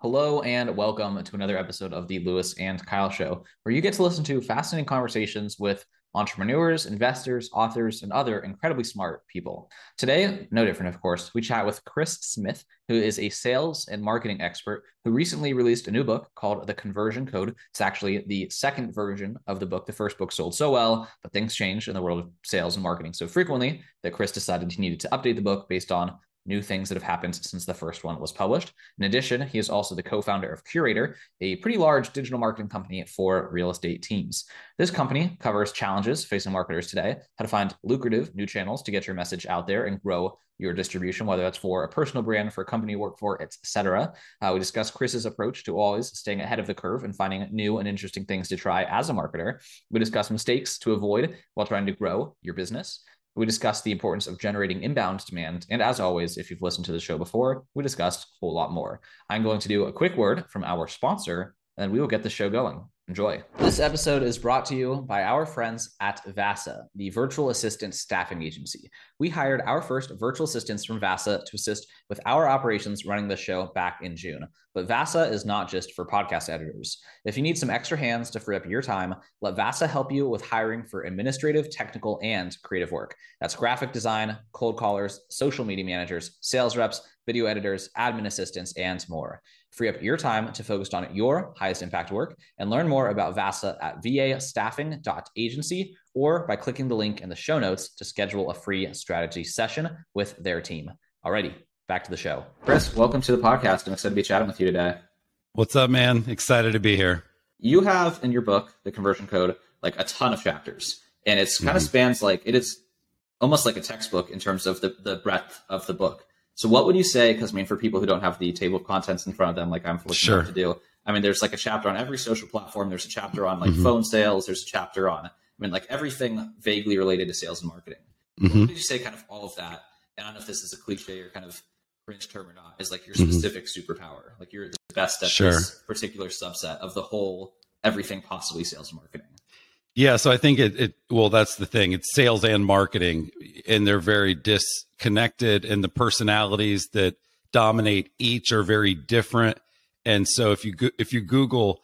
Hello and welcome to another episode of the Louis and Kyle Show, where you get to listen to fascinating conversations with entrepreneurs, investors, authors, and other incredibly smart people. Today, no different, of course, we chat with Chris Smith, who is a sales and marketing expert who recently released a new book called The Conversion Code. It's actually the second version of the book. The first book sold so well, but things changed in the world of sales and marketing so frequently that Chris decided he needed to update the book based on new things that have happened since the first one was published. In addition, he is also the co founder of Curaytor, a pretty large digital marketing company for real estate teams. This company covers challenges facing marketers today, how to find lucrative new channels to get your message out there and grow your distribution, whether that's for a personal brand, for a company you work for, etc. Uh, we discuss Chris's approach to always staying ahead of the curve and finding new and interesting things to try as a marketer. We discuss mistakes to avoid while trying to grow your business. We discussed the importance of generating inbound demand. And as always, if you've listened to the show before, we discussed a whole lot more. I'm going to do a quick word from our sponsor, and we will get the show going. Enjoy. This episode is brought to you by our friends at VASA, the virtual assistant staffing agency. We hired our first virtual assistants from VASA to assist with our operations running the show back in June. But VASA is not just for podcast editors. If you need some extra hands to free up your time, let VASA help you with hiring for administrative, technical, and creative work. That's graphic design, cold callers, social media managers, sales reps, video editors, admin assistants, and more. Free up your time to focus on your highest impact work and learn more about VASA at vastaffing.agency or by clicking the link in the show notes to schedule a free strategy session with their team. Alrighty, back to the show. Chris, welcome to the podcast. I'm excited to be chatting with you today. What's up, man? Excited to be here. You have in your book, The Conversion Code, like a ton of chapters, and it's kind mm-hmm. of spans like it is almost like a textbook in terms of the, the breadth of the book. So what would you say? Because I mean, for people who don't have the table of contents in front of them, like I'm fortunate sure. to do, I mean, there's like a chapter on every social platform. There's a chapter on like mm-hmm. phone sales. There's a chapter on, I mean, like everything vaguely related to sales and marketing. Mm-hmm. What would you say? Kind of all of that. And I don't know if this is a cliche or kind of cringe term or not. Is like your mm-hmm. specific mm-hmm. superpower. Like you're the best at sure. this particular subset of the whole everything possibly sales and marketing. Yeah, so I think it, it well that's the thing. It's sales and marketing and they're very disconnected and the personalities that dominate each are very different. And so if you if you Google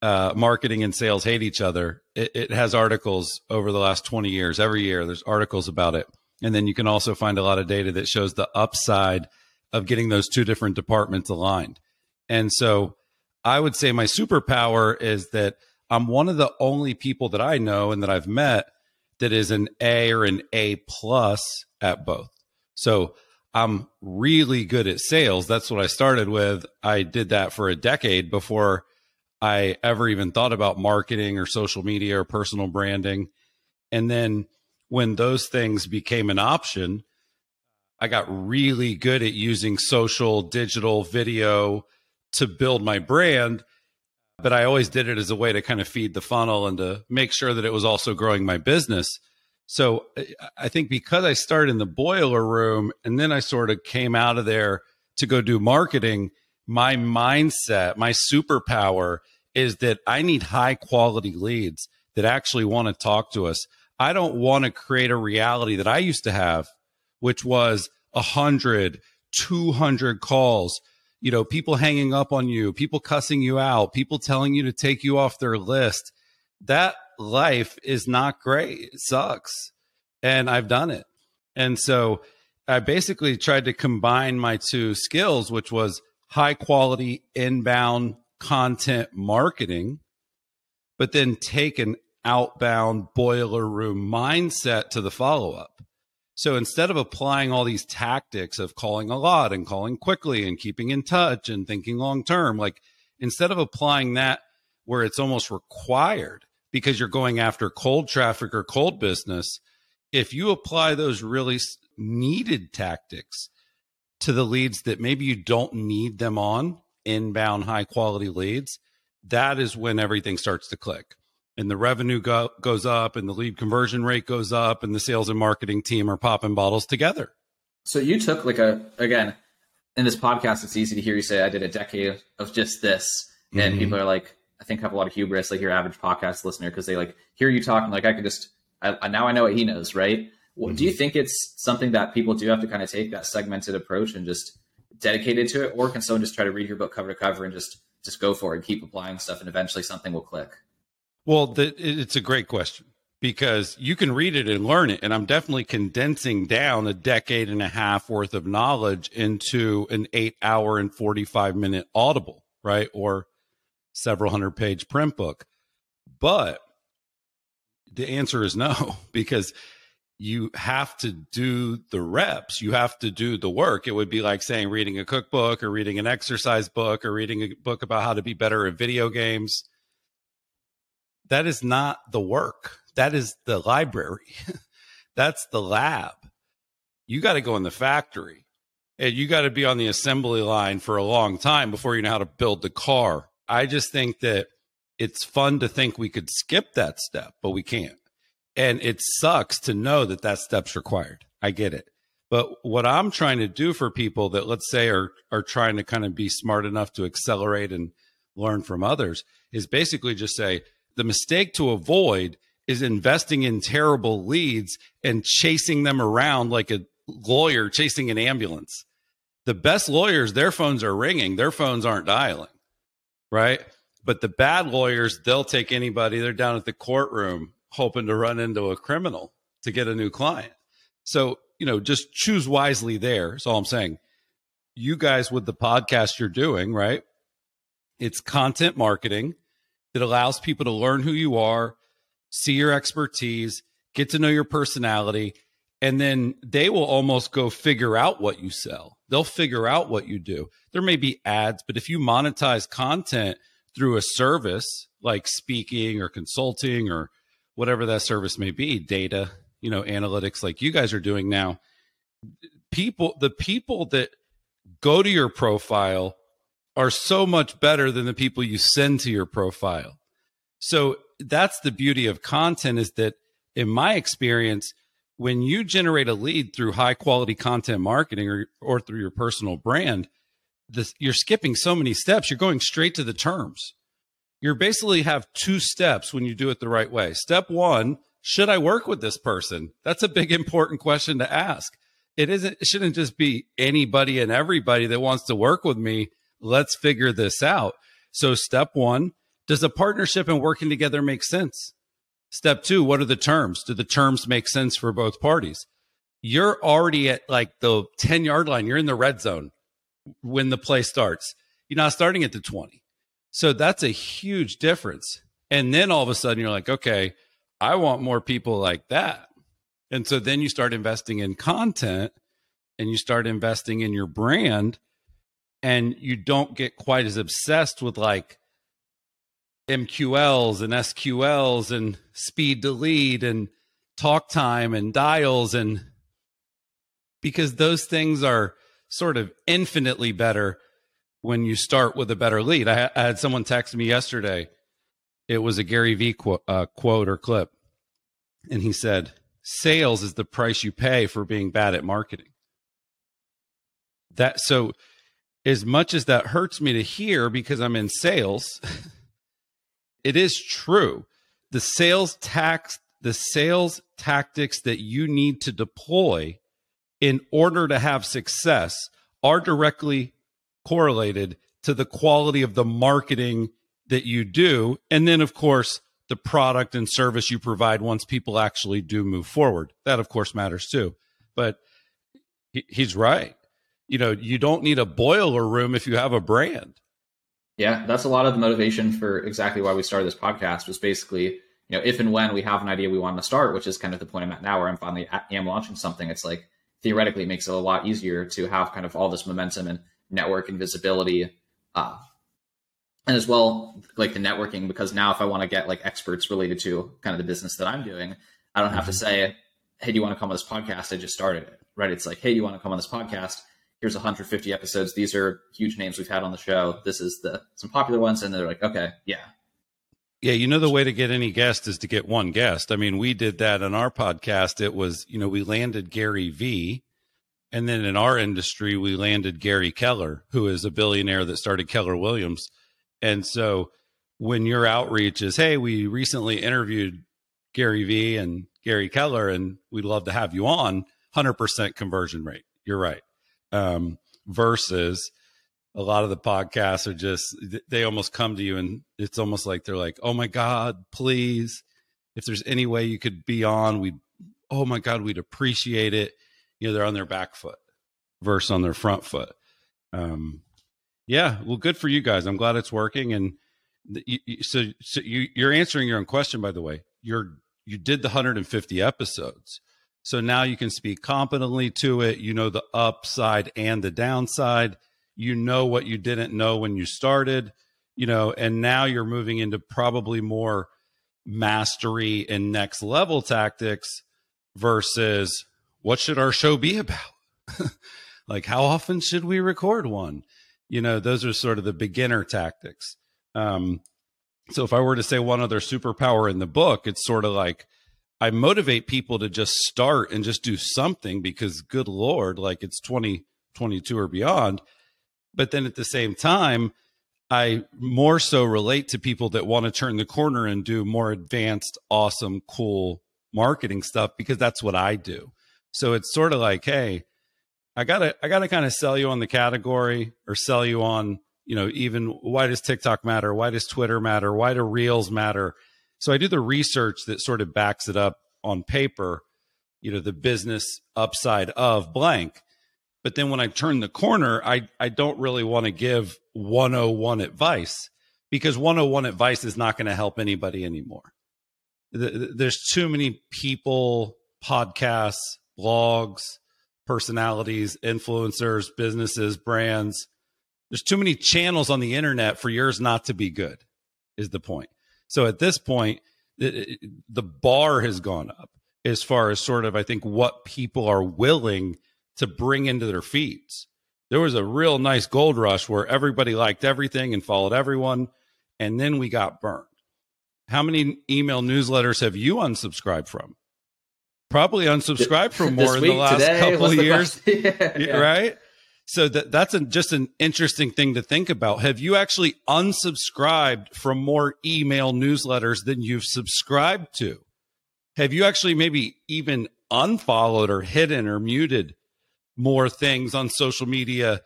uh, marketing and sales hate each other, it, it has articles over the last 20 years. Every year there's articles about it. And then you can also find a lot of data that shows the upside of getting those two different departments aligned. And so I would say my superpower is that I'm one of the only people that I know and that I've met that is an A or an A plus at both. So I'm really good at sales. That's what I started with. I did that for a decade before I ever even thought about marketing or social media or personal branding. And then when those things became an option, I got really good at using social, digital, video to build my brand but I always did it as a way to kind of feed the funnel and to make sure that it was also growing my business. So I think because I started in the boiler room and then I sort of came out of there to go do marketing, my mindset, my superpower is that I need high quality leads that actually want to talk to us. I don't want to create a reality that I used to have, which was a hundred, two hundred calls you know, people hanging up on you, people cussing you out, people telling you to take you off their list. That life is not great. It sucks. And I've done it. And so I basically tried to combine my two skills, which was high quality inbound content marketing, but then take an outbound boiler room mindset to the follow up. So instead of applying all these tactics of calling a lot and calling quickly and keeping in touch and thinking long term, like instead of applying that where it's almost required because you're going after cold traffic or cold business, if you apply those really needed tactics to the leads that maybe you don't need them on, inbound high quality leads, that is when everything starts to click and the revenue go, goes up and the lead conversion rate goes up and the sales and marketing team are popping bottles together. So you took like a again in this podcast it's easy to hear you say I did a decade of just this and mm-hmm. people are like I think have a lot of hubris like your average podcast listener because they like hear you talking like I could just I, now I know what he knows right. mm-hmm. Do you mm-hmm. think it's something that people do have to kind of take that segmented approach and just dedicated to it, or can someone just try to read your book cover to cover and just just go for it, and keep applying stuff, and eventually something will click? Well, the, it's a great question because you can read it and learn it. And I'm definitely condensing down a decade and a half worth of knowledge into an eight hour and 45 minute audible, right? Or several hundred page print book. But the answer is no, because you have to do the reps. You have to do the work. It would be like saying reading a cookbook or reading an exercise book or reading a book about how to be better at video games. That is not the work. That is the library. That's the lab. You got to go in the factory and you got to be on the assembly line for a long time before you know how to build the car. I just think that it's fun to think we could skip that step, but we can't. And it sucks to know that that step's required. I get it. But what I'm trying to do for people that let's say are are trying to kind of be smart enough to accelerate and learn from others is basically just say the mistake to avoid is investing in terrible leads and chasing them around like a lawyer chasing an ambulance. The best lawyers, their phones are ringing, their phones aren't dialing, right? But the bad lawyers, they'll take anybody. They're down at the courtroom hoping to run into a criminal to get a new client. So, you know, just choose wisely there. That's all I'm saying. You guys, with the podcast you're doing, right? It's content marketing that allows people to learn who you are, see your expertise, get to know your personality, and then they will almost go figure out what you sell. They'll figure out what you do. There may be ads, but if you monetize content through a service like speaking or consulting or whatever that service may be, data, you know, analytics like you guys are doing now, people the people that go to your profile are so much better than the people you send to your profile. So that's the beauty of content is that in my experience, when you generate a lead through high quality content marketing or, or through your personal brand, this, you're skipping so many steps. You're going straight to the terms. You basically have two steps when you do it the right way. Step one, should I work with this person? That's a big important question to ask. It isn't, it shouldn't just be anybody and everybody that wants to work with me. Let's figure this out. So step one, does a partnership and working together make sense? Step two, what are the terms? Do the terms make sense for both parties? You're already at like the 10 yard line. You're in the red zone when the play starts. You're not starting at the 20. So that's a huge difference. And then all of a sudden you're like, okay, I want more people like that. And so then you start investing in content and you start investing in your brand and you don't get quite as obsessed with like MQLs and SQLs and speed to lead and talk time and dials and because those things are sort of infinitely better when you start with a better lead. I, I had someone text me yesterday. It was a Gary Vee quote, uh, quote or clip. And he said, Sales is the price you pay for being bad at marketing. That so, as much as that hurts me to hear because I'm in sales, it is true. The sales tax, the sales tactics that you need to deploy in order to have success are directly correlated to the quality of the marketing that you do. And then, of course, the product and service you provide once people actually do move forward. That, of course, matters too. But he's right. You know, you don't need a boiler room if you have a brand. Yeah, that's a lot of the motivation for exactly why we started this podcast was basically, you know, if and when we have an idea we want to start, which is kind of the point I'm at now where I'm finally am launching something, it's like theoretically it makes it a lot easier to have kind of all this momentum and network and visibility. Uh, and as well, like the networking, because now if I want to get like experts related to kind of the business that I'm doing, I don't have to mm-hmm. say, Hey, do you want to come on this podcast? I just started it, right? It's like, Hey, do you want to come on this podcast? Here's 150 episodes. These are huge names we've had on the show. This is the some popular ones, and they're like, okay, yeah. Yeah, you know the way to get any guest is to get one guest. I mean, we did that on our podcast. It was, you know, we landed Gary Vee, and then in our industry, we landed Gary Keller, who is a billionaire that started Keller Williams. And so when your outreach is, hey, we recently interviewed Gary Vee and Gary Keller, and we'd love to have you on, 100% conversion rate. You're right. Um, versus a lot of the podcasts are just they almost come to you and it's almost like they're like, "Oh my god, please if there's any way you could be on, we'd oh my god, we'd appreciate it." You know, they're on their back foot versus on their front foot. Um yeah, well good for you guys. I'm glad it's working and you, you, so so you you're answering your own question by the way. You're you did the 150 episodes. So now you can speak competently to it. You know the upside and the downside. You know what you didn't know when you started, you know, and now you're moving into probably more mastery and next level tactics versus what should our show be about? like how often should we record one? You know, those are sort of the beginner tactics. Um, so if I were to say one other superpower in the book, it's sort of like I motivate people to just start and just do something because good Lord, like it's 2022 or beyond. But then at the same time, I more so relate to people that want to turn the corner and do more advanced, awesome, cool marketing stuff because that's what I do. So it's sort of like, hey, I gotta I gotta kind of sell you on the category or sell you on you know, even why does TikTok matter? Why does Twitter matter? Why do Reels matter? So I do the research that sort of backs it up on paper, you know, the business upside of blank. But then when I turn the corner, I, I don't really want to give 101 advice because 101 advice is not going to help anybody anymore. There's too many people, podcasts, blogs, personalities, influencers, businesses, brands there's too many channels on the internet for yours not to be good is the point so at this point the, the bar has gone up as far as sort of i think what people are willing to bring into their feeds. There was a real nice gold rush where everybody liked everything and followed everyone and then we got burned. How many email newsletters have you unsubscribed from? Probably unsubscribed from more in the last today, couple of years. yeah, yeah. right so that that's a, just an interesting thing to think about. Have you actually unsubscribed from more email newsletters than you've subscribed to? Have you actually maybe even unfollowed or hidden or muted more things on social media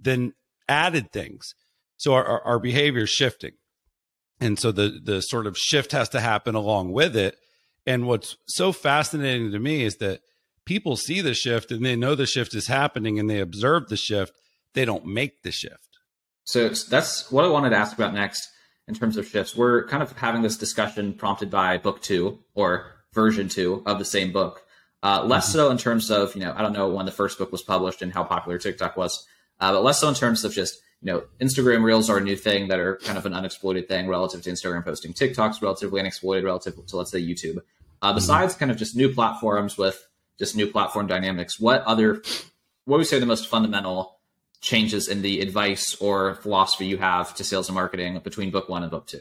than added things? So our, our, our behavior is shifting. And so the the sort of shift has to happen along with it. And what's so fascinating to me is that people see the shift and they know the shift is happening and they observe the shift. They don't make the shift. So that's what I wanted to ask about next in terms of shifts. We're kind of having this discussion prompted by book two or version two of the same book. Uh, less mm-hmm. so in terms of, you know, I don't know when the first book was published and how popular TikTok was, uh, but less so in terms of just, you know, Instagram Reels are a new thing that are kind of an unexploited thing relative to Instagram posting. TikTok's relatively unexploited relative to, let's say, YouTube. Uh, mm-hmm. besides mm-hmm. kind of just new platforms with just new platform dynamics, what other, what would you say the most fundamental changes in the advice or philosophy you have to sales and marketing between book one and book two?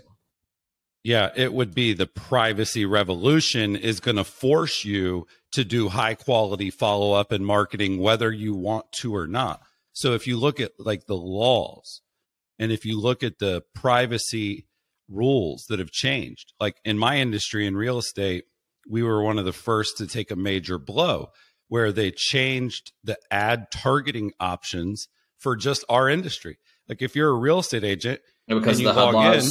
Yeah, it would be the privacy revolution is going to force you to do high quality follow up and marketing, whether you want to or not. So if you look at like the laws and if you look at the privacy rules that have changed, like in my industry in real estate, we were one of the first to take a major blow where they changed the ad targeting options for just our industry. Like if you're a real estate agent and, because and you log in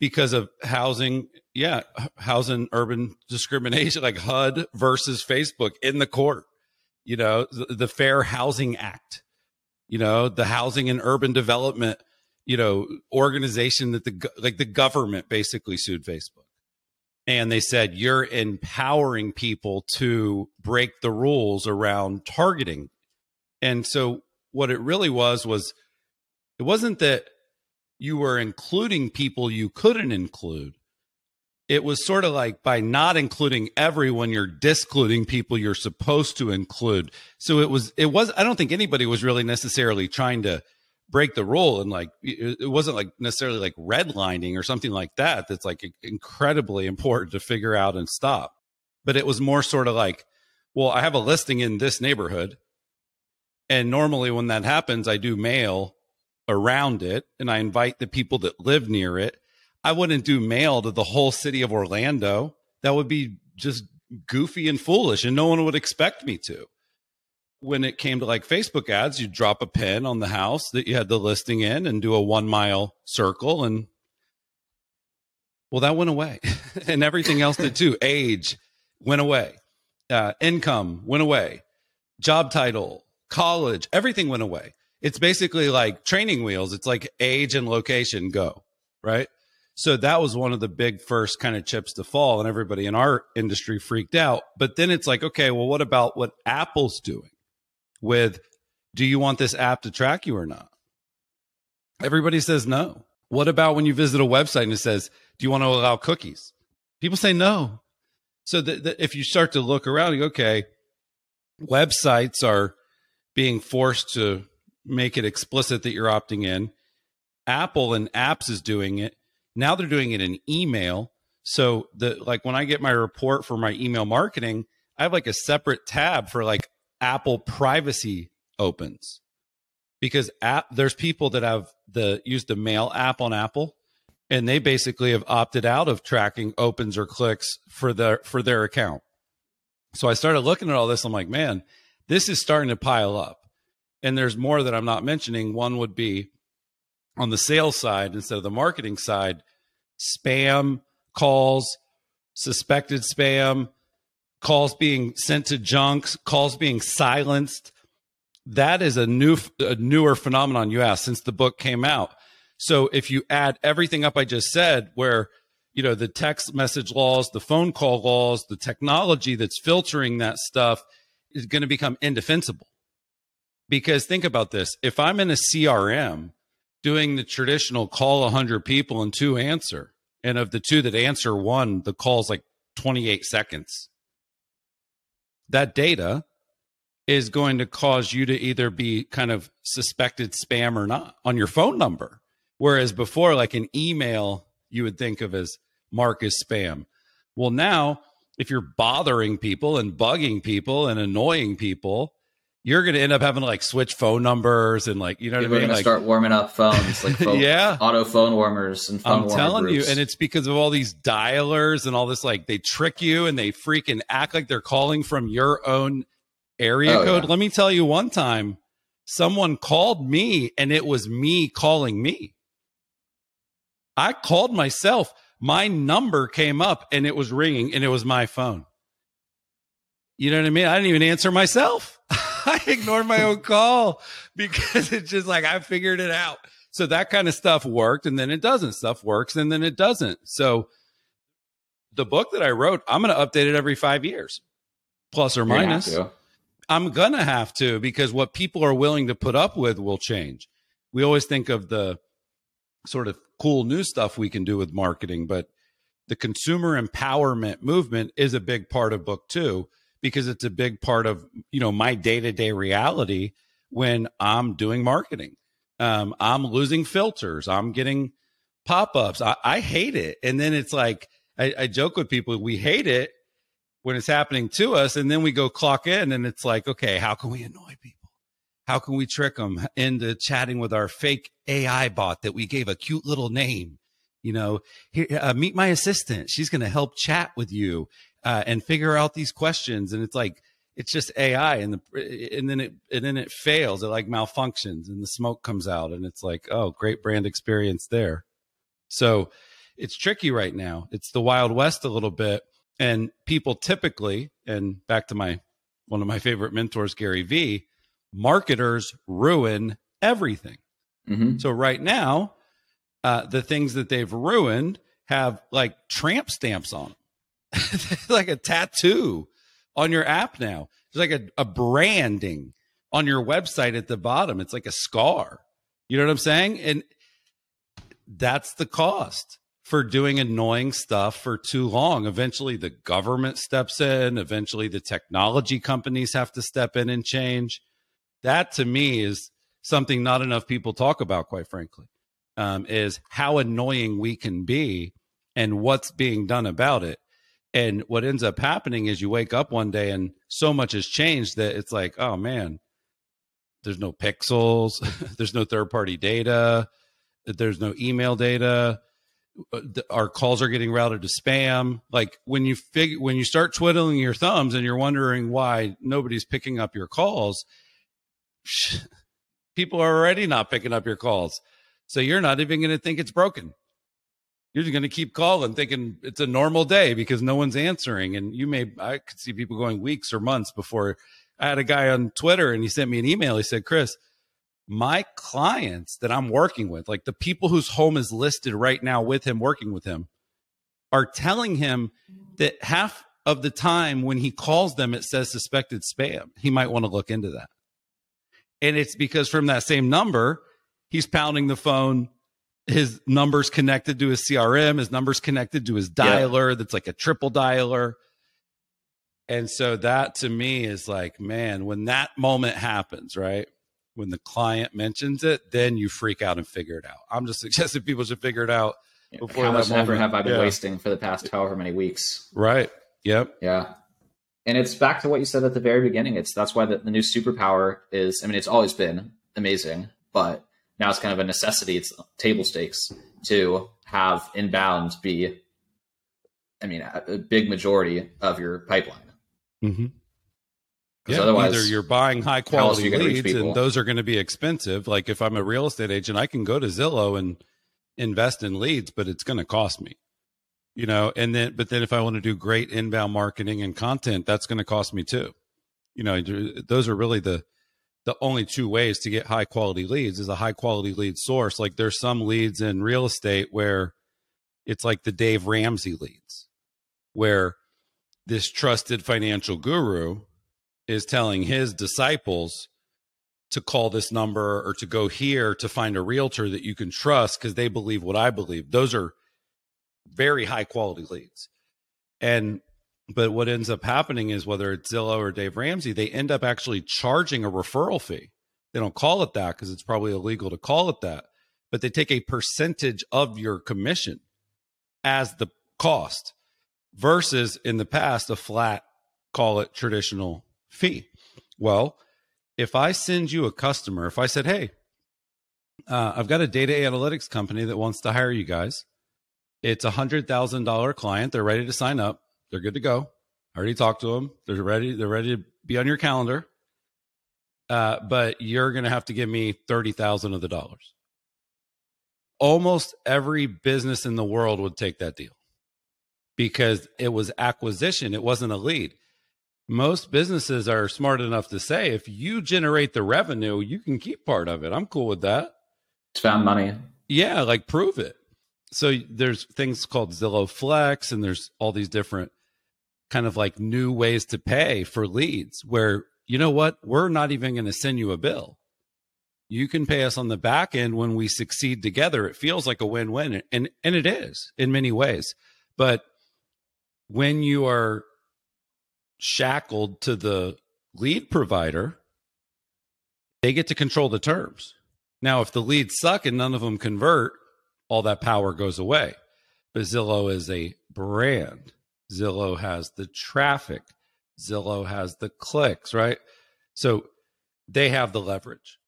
because of housing, yeah, housing urban discrimination, like HUD versus Facebook in the court, you know, the, the Fair Housing Act, you know, the housing and urban development, you know, organization that the like the government basically sued Facebook and they said you're empowering people to break the rules around targeting. And so what it really was was it wasn't that you were including people you couldn't include. It was sort of like by not including everyone you're discluding people you're supposed to include. So it was it was i don't think anybody was really necessarily trying to break the rule and like it wasn't like necessarily like redlining or something like that that's like incredibly important to figure out and stop. But it was more sort of like well i have a listing in this neighborhood and normally when that happens i do mail around it and i invite the people that live near it. I wouldn't do mail to the whole city of orlando. That would be just goofy and foolish and no one would expect me to when it came to like Facebook ads, you drop a pin on the house that you had the listing in and do a one mile circle. And well, that went away. and everything else did too. Age went away, uh, income went away, job title, college, everything went away. It's basically like training wheels. It's like age and location go, right? So that was one of the big first kind of chips to fall, and everybody in our industry freaked out. But then it's like, okay, well, what about what Apple's doing with do you want this app to track you or not? Everybody says no. What about when you visit a website and it says, do you want to allow cookies? People say no. So that, if you start to look around, you go, okay, websites are being forced to make it explicit that you're opting in. Apple and apps is doing it. Now they're doing it in email. So the like when I get my report for my email marketing, I have like a separate tab for like Apple privacy opens. Because app there's people that have the use the mail app on Apple and they basically have opted out of tracking opens or clicks for their for their account. So I started looking at all this. I'm like, man, this is starting to pile up. And there's more that I'm not mentioning. One would be on the sales side instead of the marketing side, spam calls, suspected spam, calls being sent to junks, calls being silenced. That is a new, a newer phenomenon you asked since the book came out. So if you add everything up I just said, where you know the text message laws, the phone call laws, the technology that's filtering that stuff is going to become indefensible. Because think about this: if I'm in a CRM doing the traditional call 100 people and two answer and of the two that answer one the call's like 28 seconds that data is going to cause you to either be kind of suspected spam or not on your phone number. Whereas before like an email you would think of as mark as spam. Well now if you're bothering people and bugging people and annoying people you're going to end up having to like switch phone numbers and like you know People what I mean. Are Like, start warming up phones, like phone, yeah, auto phone warmers and phone warmers. I'm telling groups. you, and it's because of all these dialers and all this. Like they trick you and they freaking act like they're calling from your own area Oh, code. yeah. Let me tell you, one time someone called me and it was me calling me. I called myself. My number came up and it was ringing and it was my phone. You know what I mean? I didn't even answer myself. I ignored my own call because it's just like I figured it out. So that kind of stuff worked and then it doesn't. Stuff works and then it doesn't. So the book that I wrote, I'm going to update it every five years, plus or You're gonna have minus. I'm going to have to because what people are willing to put up with will change. We always think of the sort of cool new stuff we can do with marketing, but the consumer empowerment movement is a big part of book two because it's a big part of, you know, my day-to-day reality when I'm doing marketing. Um, I'm losing filters. I'm getting pop-ups. I, I hate it. And then it's like I, I joke with people, we hate it when it's happening to us, and then we go clock in, and it's like, okay, how can we annoy people? How can we trick them into chatting with our fake AI bot that we gave a cute little name? You know, here, uh, meet my assistant. She's going to help chat with you uh, and figure out these questions. And it's like it's just AI, and the and then it and then it fails. It like malfunctions, and the smoke comes out, and it's like, oh, great brand experience there. So it's tricky right now. It's the wild west a little bit, and people typically, and back to my one of my favorite mentors, Gary Vee, marketers ruin everything. Mhm. So right now, uh, the things that they've ruined have like tramp stamps on them, like a tattoo on your app now. It's like a, a branding on your website at the bottom. It's like a scar. You know what I'm saying? And that's the cost for doing annoying stuff for too long. Eventually, the government steps in. Eventually, the technology companies have to step in and change. That to me is something not enough people talk about, quite frankly, um, is how annoying we can be and what's being done about it. And what ends up happening is you wake up one day and so much has changed that it's like, oh man, there's no pixels, there's no third party data, there's no email data. uh, our calls are getting routed to spam. Like when you figure when you start twiddling your thumbs and you're wondering why nobody's picking up your calls, people are already not picking up your calls. So you're not even going to think it's broken. You're just going to keep calling thinking it's a normal day because no one's answering. And you may, I could see people going weeks or months before I had a guy on Twitter and he sent me an email. He said, Chris, my clients that I'm working with, like the people whose home is listed right now with him, working with him, are telling him that half of the time when he calls them, it says suspected spam. He might want to look into that. And it's because from that same number, he's pounding the phone. His number's connected to his CRM, his number's connected to his dialer yeah. that's like a triple dialer. And so that to me is like, man, when that moment happens, right? When the client mentions it, then you freak out and figure it out. I'm just suggesting people should figure it out yeah, before How much effort have I been yeah. wasting for the past however many weeks? Right. Yep. Yeah. And it's back to what you said at the very beginning. It's that's why the, the new superpower is. I mean, it's always been amazing, but now it's kind of a necessity. It's table stakes to have inbound be. I mean, a big majority of your pipeline. Mm-hmm. Yeah, otherwise, either you're buying high quality leads, and those are going to be expensive. Like if I'm a real estate agent, I can go to Zillow and invest in leads, but it's going to cost me. You know, and then but then if I want to do great inbound marketing and content, that's going to cost me too. You know, those are really the the only two ways to get high quality leads is a high quality lead source. Like there's some leads in real estate where it's like the Dave Ramsey leads, where this trusted financial guru is telling his disciples to call this number or to go here to find a realtor that you can trust because they believe what I believe. Those are very high quality leads. And but what ends up happening is whether it's Zillow or Dave Ramsey, they end up actually charging a referral fee. They don't call it that because it's probably illegal to call it that, but they take a percentage of your commission as the cost versus in the past a flat call it traditional fee. Well, if I send you a customer, if I said, "Hey, uh, I've got a data analytics company that wants to hire you guys. It's a hundred thousand dollar client. They're ready to sign up. They're good to go. I already talked to them. They're ready. They're ready to be on your calendar. Uh, but you're going to have to give me thirty thousand of the dollars." Almost every business in the world would take that deal because it was acquisition, it wasn't a lead. Most businesses are smart enough to say if you generate the revenue, you can keep part of it. I'm cool with that. It's found money. Yeah, like prove it. So there's things called Zillow Flex, and there's all these different kind of like new ways to pay for leads where you know what? We're not even going to send you a bill. You can pay us on the back end when we succeed together. It feels like a win-win and and it is in many ways. But when you are shackled to the lead provider, they get to control the terms. Now, if the leads suck and none of them convert, all that power goes away. But Zillow is a brand. Zillow has the traffic. Zillow has the clicks, right? So they have the leverage.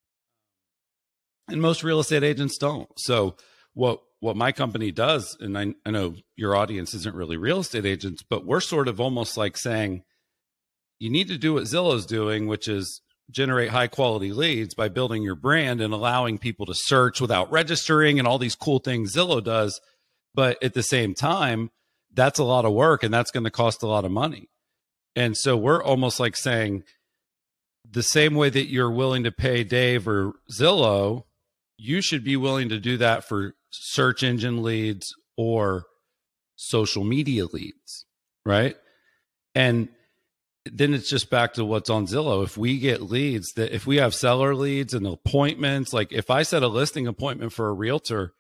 And most real estate agents don't. So what what my company does, and I, I know your audience isn't really real estate agents, but we're sort of almost like saying, you need to do what Zillow's doing, which is generate high quality leads by building your brand and allowing people to search without registering and all these cool things Zillow does. But at the same time, that's a lot of work and that's going to cost a lot of money. And so we're almost like saying the same way that you're willing to pay Dave or Zillow, you should be willing to do that for search engine leads or social media leads, right? And then it's just back to what's on Zillow. If we get leads that if we have seller leads and appointments, like if I set a listing appointment for a realtor,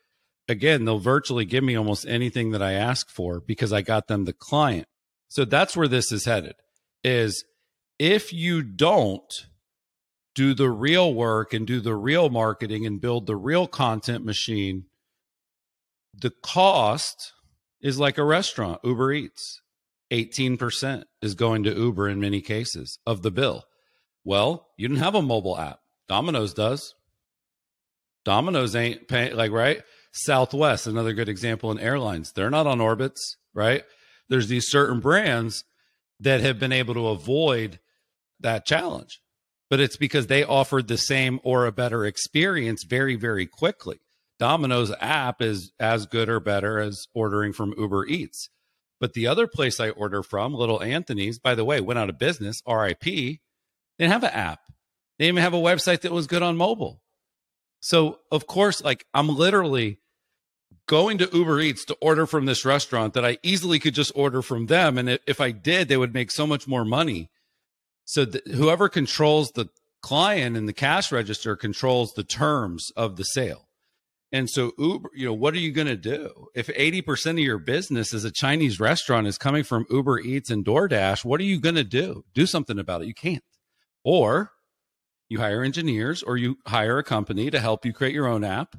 again, they'll virtually give me almost anything that I ask for because I got them the client. So that's where this is headed is if you don't do the real work and do the real marketing and build the real content machine, the cost is like a restaurant, Uber Eats. 18% is going to Uber in many cases of the bill. Well, you don't have a mobile app. Domino's does. Domino's ain't paying, like, right? Southwest, another good example in airlines. They're not on Orbitz, right? There's these certain brands that have been able to avoid that challenge, but it's because they offered the same or a better experience very, very quickly. Domino's app is as good or better as ordering from Uber Eats. But the other place I order from, Little Anthony's, by the way, went out of business, RIP. They didn't have an app. They didn't even have a website that was good on mobile. So, of course, like I'm literally going to Uber Eats to order from this restaurant that I easily could just order from them. And if I did, they would make so much more money. So, whoever controls the client and the cash register controls the terms of the sale. And so Uber, you know, what are you going to do? If 80% of your business as a Chinese restaurant is coming from Uber Eats and DoorDash, what are you going to do? Do something about it. You can't. Or you hire engineers or you hire a company to help you create your own app.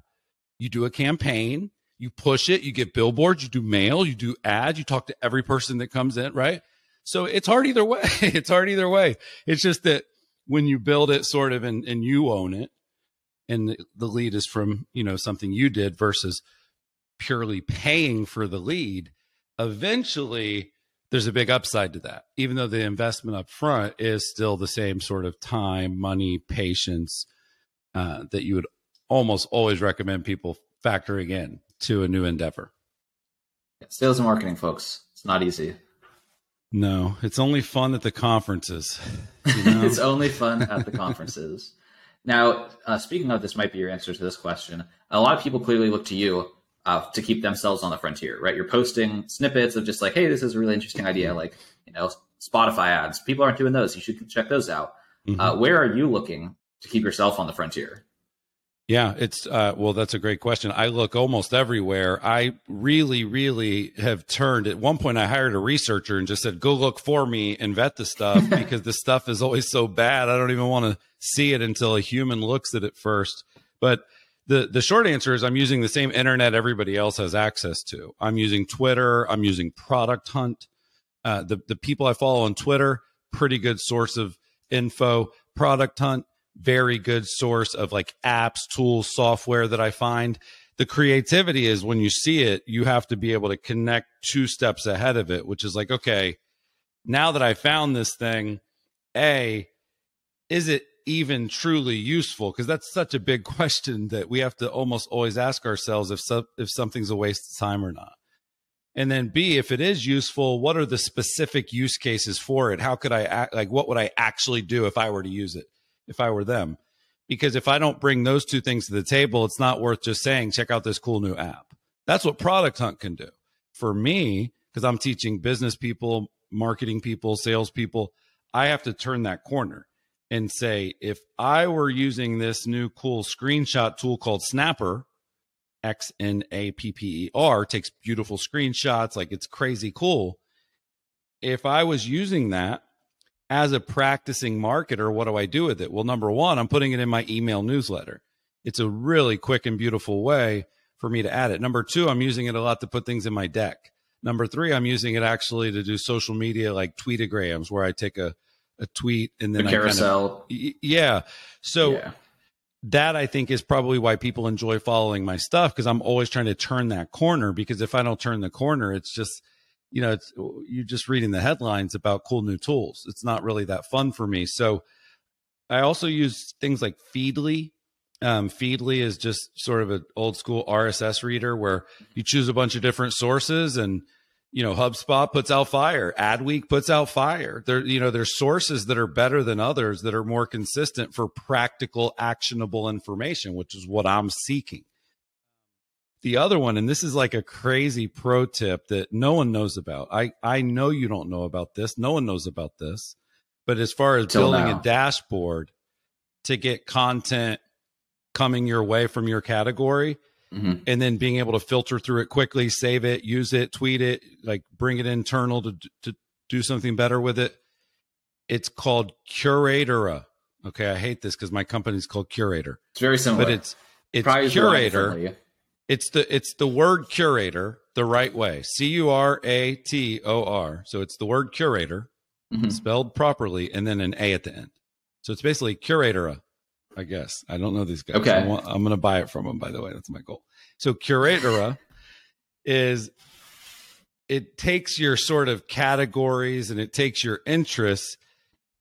You do a campaign, you push it, you get billboards, you do mail, you do ads, you talk to every person that comes in, right? So it's hard either way. it's hard either way. It's just that when you build it sort of and, and you own it, and the lead is from you know something you did versus purely paying for the lead eventually there's a big upside to that even though the investment up front is still the same sort of time money patience uh, that you would almost always recommend people factoring in to a new endeavor sales and marketing folks it's not easy no it's only fun at the conferences you know? it's only fun at the conferences now, uh, speaking of this, might be your answer to this question. A lot of people clearly look to you uh, to keep themselves on the frontier, right? You're posting snippets of just like, hey, this is a really interesting idea, like you know, Spotify ads. People aren't doing those. You should check those out. Mm-hmm. Uh, where are you looking to keep yourself on the frontier? Yeah, it's uh, well, that's a great question. I look almost everywhere. I really, really have turned. At one point, I hired a researcher and just said, "Go look for me and vet the stuff because the stuff is always so bad. I don't even want to see it until a human looks at it first. But the the short answer is, I'm using the same internet everybody else has access to. I'm using Twitter. I'm using Product Hunt. Uh, the the people I follow on Twitter, pretty good source of info. Product Hunt very good source of like apps, tools, software that I find. The creativity is when you see it, you have to be able to connect two steps ahead of it, which is like, okay, now that I found this thing, A, is it even truly useful? Because that's such a big question that we have to almost always ask ourselves if so, if something's a waste of time or not. And then B, if it is useful, what are the specific use cases for it? How could I act, like what would I actually do if I were to use it? If I were them. Because if I don't bring those two things to the table, it's not worth just saying, check out this cool new app. That's what Product Hunt can do. For me, because I'm teaching business people, marketing people, salespeople, I have to turn that corner and say, if I were using this new cool screenshot tool called Xnapper, X N A P P E R, takes beautiful screenshots, like it's crazy cool. If I was using that as a practicing marketer, what do I do with it? Well, number one, I'm putting it in my email newsletter. It's a really quick and beautiful way for me to add it. Number two, I'm using it a lot to put things in my deck. Number three, I'm using it actually to do social media like tweetograms where I take a, a tweet and then the carousel. Kind of, yeah. So yeah. that I think is probably why people enjoy following my stuff because I'm always trying to turn that corner because if I don't turn the corner, it's just you know, it's you're just reading the headlines about cool new tools. It's not really that fun for me. So I also use things like Feedly. Um, Feedly is just sort of an old school RSS reader where you choose a bunch of different sources and you know HubSpot puts out fire, Adweek puts out fire. There, you know, there's sources that are better than others that are more consistent for practical, actionable information, which is what I'm seeking. The other one, and this is like a crazy pro tip that no one knows about. I, I know you don't know about this. No one knows about this. But as far as Till building now. a dashboard to get content coming your way from your category, mm-hmm. and then being able to filter through it quickly, save it, use it, tweet it, like bring it internal to to do something better with it. It's called Curatora. Okay, I hate this because my company's called Curaytor. It's very similar, but it's it's Probably Curator. It's the it's the word curator the right way. C U R A T O R. So it's the word curator mm-hmm. spelled properly and then an A at the end. So it's basically curator. I guess. I don't know these guys. Okay. I I'm going to buy it from them, by the way. That's my goal. So Curatora is it takes your sort of categories and it takes your interests.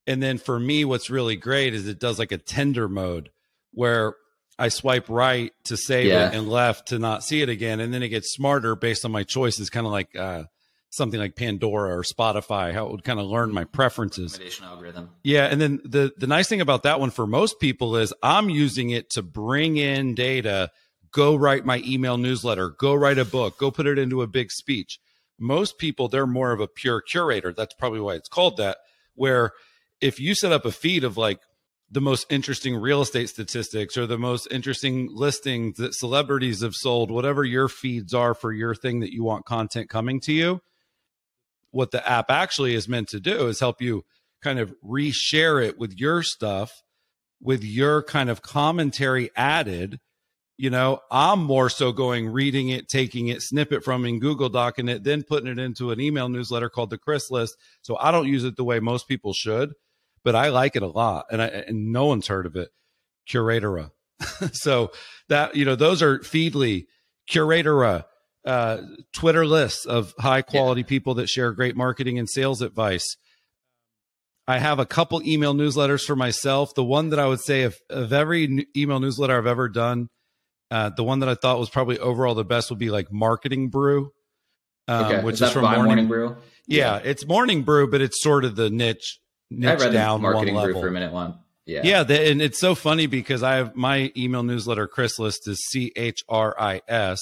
And then for me, what's really great is it does like a Tinder mode where I swipe right to save Yeah. it and left to not see it again. And then it gets smarter based on my choices, kind of like uh, something like Pandora or Spotify, how it would kind of learn my preferences. Algorithm. Yeah, and then the the nice thing about that one for most people is I'm using it to bring in data, go write my email newsletter, go write a book, go put it into a big speech. Most people they're more of a pure curator. That's probably why it's called that. Where if you set up a feed of like the most interesting real estate statistics or the most interesting listings that celebrities have sold, whatever your feeds are for your thing that you want content coming to you, what the app actually is meant to do is help you kind of reshare it with your stuff with your kind of commentary added. You know i'm more so going reading it taking it snippet from in google Doc, and it then putting it into an email newsletter called the chris list. So i don't use it the way most people should but i like it a lot and i and no one's heard of it curatora so that you know those are feedly curatora uh twitter lists of high quality people that share great marketing and sales advice I have a couple email newsletters for myself. The one that I would say of, of every email newsletter I've ever done, uh, the one that I thought was probably overall the best would be like Marketing Brew, um, Okay. which is is, from Morning. Morning Brew? yeah, it's Morning Brew, but it's sort of the niche I niche read down one Marketing Brew level. for a minute one. Yeah. Yeah, the, and it's so funny because I have my email newsletter Chris list is C H R I S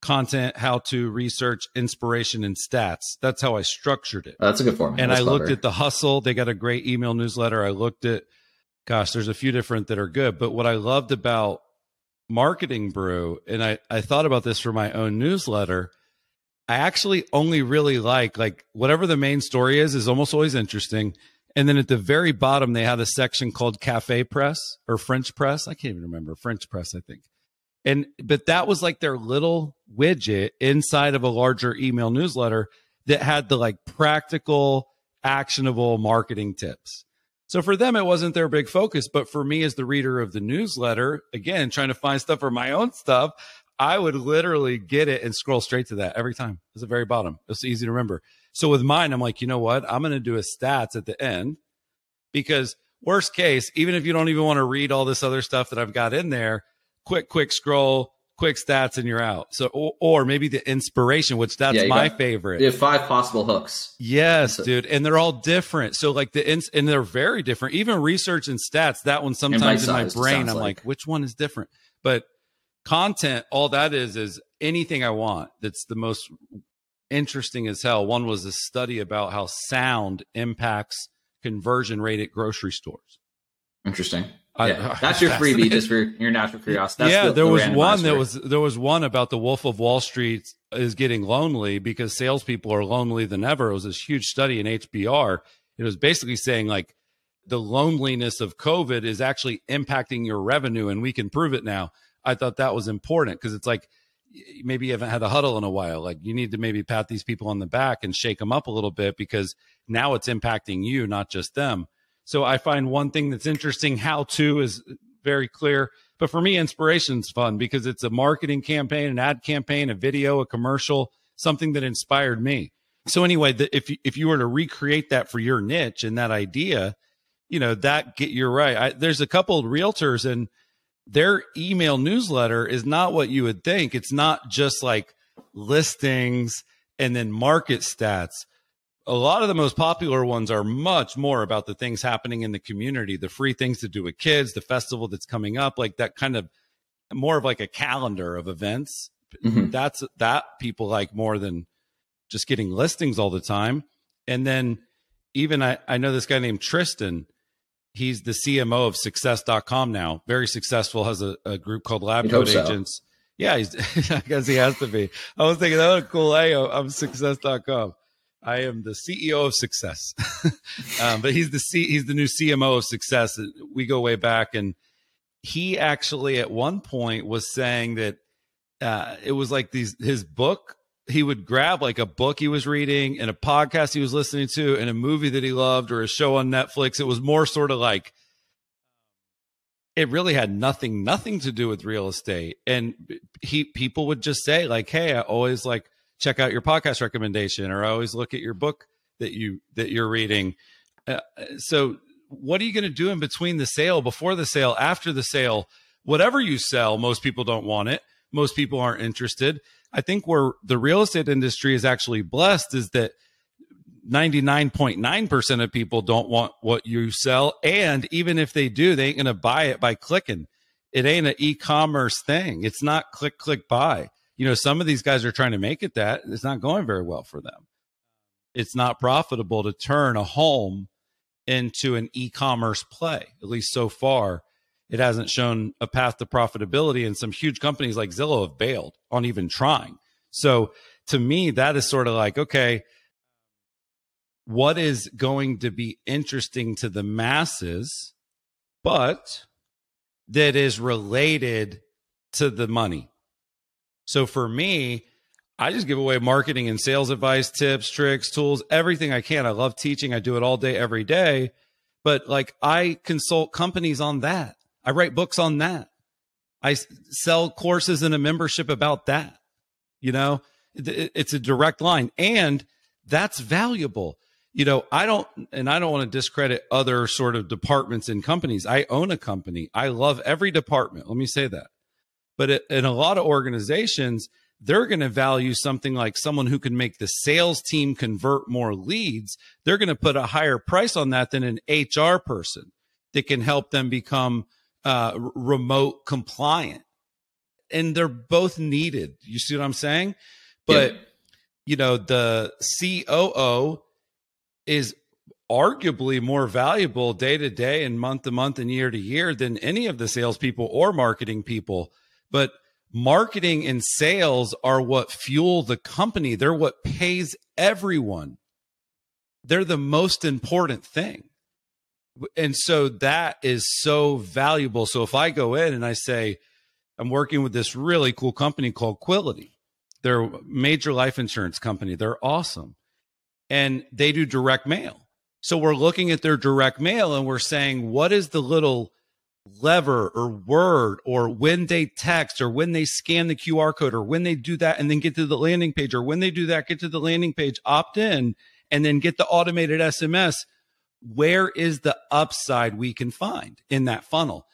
content, how to research, inspiration, and stats. That's how I structured it. Oh, that's a good format. and That's I looked clever. at the hustle. They got a great email newsletter. I looked at, gosh, there's a few different that are good. But what I loved about Marketing Brew, and I, I thought about this for my own newsletter, I actually only really like, like, whatever the main story is, is almost always interesting. And then at the very bottom, they had a section called Cafe Press or French Press. I can't even remember. French Press, I think. And, but that was like their little widget inside of a larger email newsletter that had the like practical, actionable marketing tips. So for them, it wasn't their big focus. But for me, as the reader of the newsletter, again, trying to find stuff for my own stuff, I would literally get it and scroll straight to that every time. It's the very bottom. It's easy to remember. So with mine, I'm like, you know what? I'm going to do a stats at the end because worst case, even if you don't even want to read all this other stuff that I've got in there, quick, quick scroll, quick stats, and you're out. So, or, or maybe the inspiration, which that's Yeah, my got- favorite. You have five possible hooks. Yes, it. dude, and they're all different. So like the ins- and they're very different. Even research and stats, that one sometimes in my brain, I'm like. like. which one is different? But content, all that is is anything I want. That's the most interesting as hell. One was a study about how sound impacts conversion rate at grocery stores. Interesting. I- yeah. That's your freebie, just for your natural curiosity. That's yeah, the- there the was one that was there was one about the Wolf of Wall Street is getting lonely because salespeople are lonely than ever. It was this huge study in HBR. It was basically saying like the loneliness of COVID is actually impacting your revenue, and we can prove it now. I thought that was important because it's like maybe you haven't had a huddle in a while. Like you need to maybe pat these people on the back and shake them up a little bit because now it's impacting you, not just them. So I find one thing that's interesting. How to is very clear. But for me, inspiration's fun because it's a marketing campaign, an ad campaign, a video, a commercial, something that inspired me. So anyway, the, if you, if you were to recreate that for your niche and that idea, you know that get you're right. I, there's a couple of realtors and their email newsletter is not what you would think. It's not just like listings and then market stats a lot of the most popular ones are much more about the things happening in the community, the free things to do with kids, the festival that's coming up, like that kind of more of like a calendar of events. Mhm. That's that people like more than just getting listings all the time. And then even I, I know this guy named Tristan. He's the CMO of success.com now. Very successful, has a, a group called Lab Coat so. Agents. Yeah, he's, I guess he has to be. I was thinking, oh, cool. Hey, I'm success.com. I am the CEO of Success, um, but he's the C, he's the new CMO of Success. We go way back, and he actually at one point was saying that uh, it was like these his book. He would grab like a book he was reading and a podcast he was listening to and a movie that he loved or a show on Netflix. It was more sort of like it really had nothing nothing to do with real estate. And he people would just say like hey i always like check out your podcast recommendation or i always look at your book that you that you're reading. Uh, so what are you going to do in between the sale before the sale after the sale? Whatever you sell most people don't want it. Most people aren't interested i think where the real estate industry is actually blessed is that 99.9% of people don't want what you sell. And even if they do, they ain't going to buy it by clicking. It ain't an e commerce thing. It's not click, click, buy. You know, some of these guys are trying to make it that. It's not going very well for them. It's not profitable to turn a home into an e commerce play, at least so far. It hasn't shown a path to profitability, and some huge companies like Zillow have bailed on even trying. So to me, that is sort of like, okay, what is going to be interesting to the masses, but that is related to the money. So for me, I just give away marketing and sales advice, tips, tricks, tools, everything I can. I love teaching. I do it all day, every day. But like I consult companies on that. I write books on that. I sell courses and a membership about that. You know, it's a direct line and that's valuable you know, I don't, and I don't want to discredit other sort of departments and companies. I own a company. I love every department. Let me say that. But in a lot of organizations, they're going to value something like someone who can make the sales team convert more leads. They're going to put a higher price on that than an HR person that can help them become uh, remote compliant. And they're both needed. You see what I'm saying? But, yeah. you know, the COO is arguably more valuable day to day and month to month and year to year than any of the salespeople or marketing people. But marketing and sales are what fuel the company. They're what pays everyone. They're the most important thing. And so that is so valuable. So if I go in and I say, I'm working with this really cool company called Quility, they're a major life insurance company. They're awesome and they do direct mail. So we're looking at their direct mail and we're saying, what is the little lever or word or when they text or when they scan the QR code or when they do that and then get to the landing page or when they do that, get to the landing page, opt in and then get the automated SMS. Where is the upside we can find in that funnel?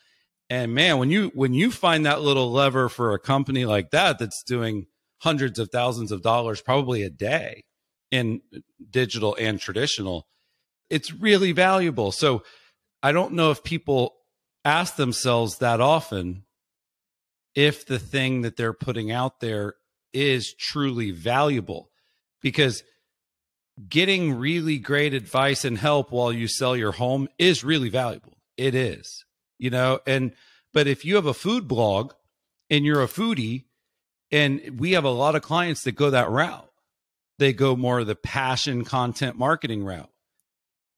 And man, when you when you find that little lever for a company like that that's doing hundreds of thousands of dollars probably a day, in digital and traditional, it's really valuable. So I don't know if people ask themselves that often if the thing that they're putting out there is truly valuable because getting really great advice and help while you sell your home is really valuable. It is, you know, and but if you have a food blog and you're a foodie, and we have a lot of clients that go that route, they go more the passion content marketing route.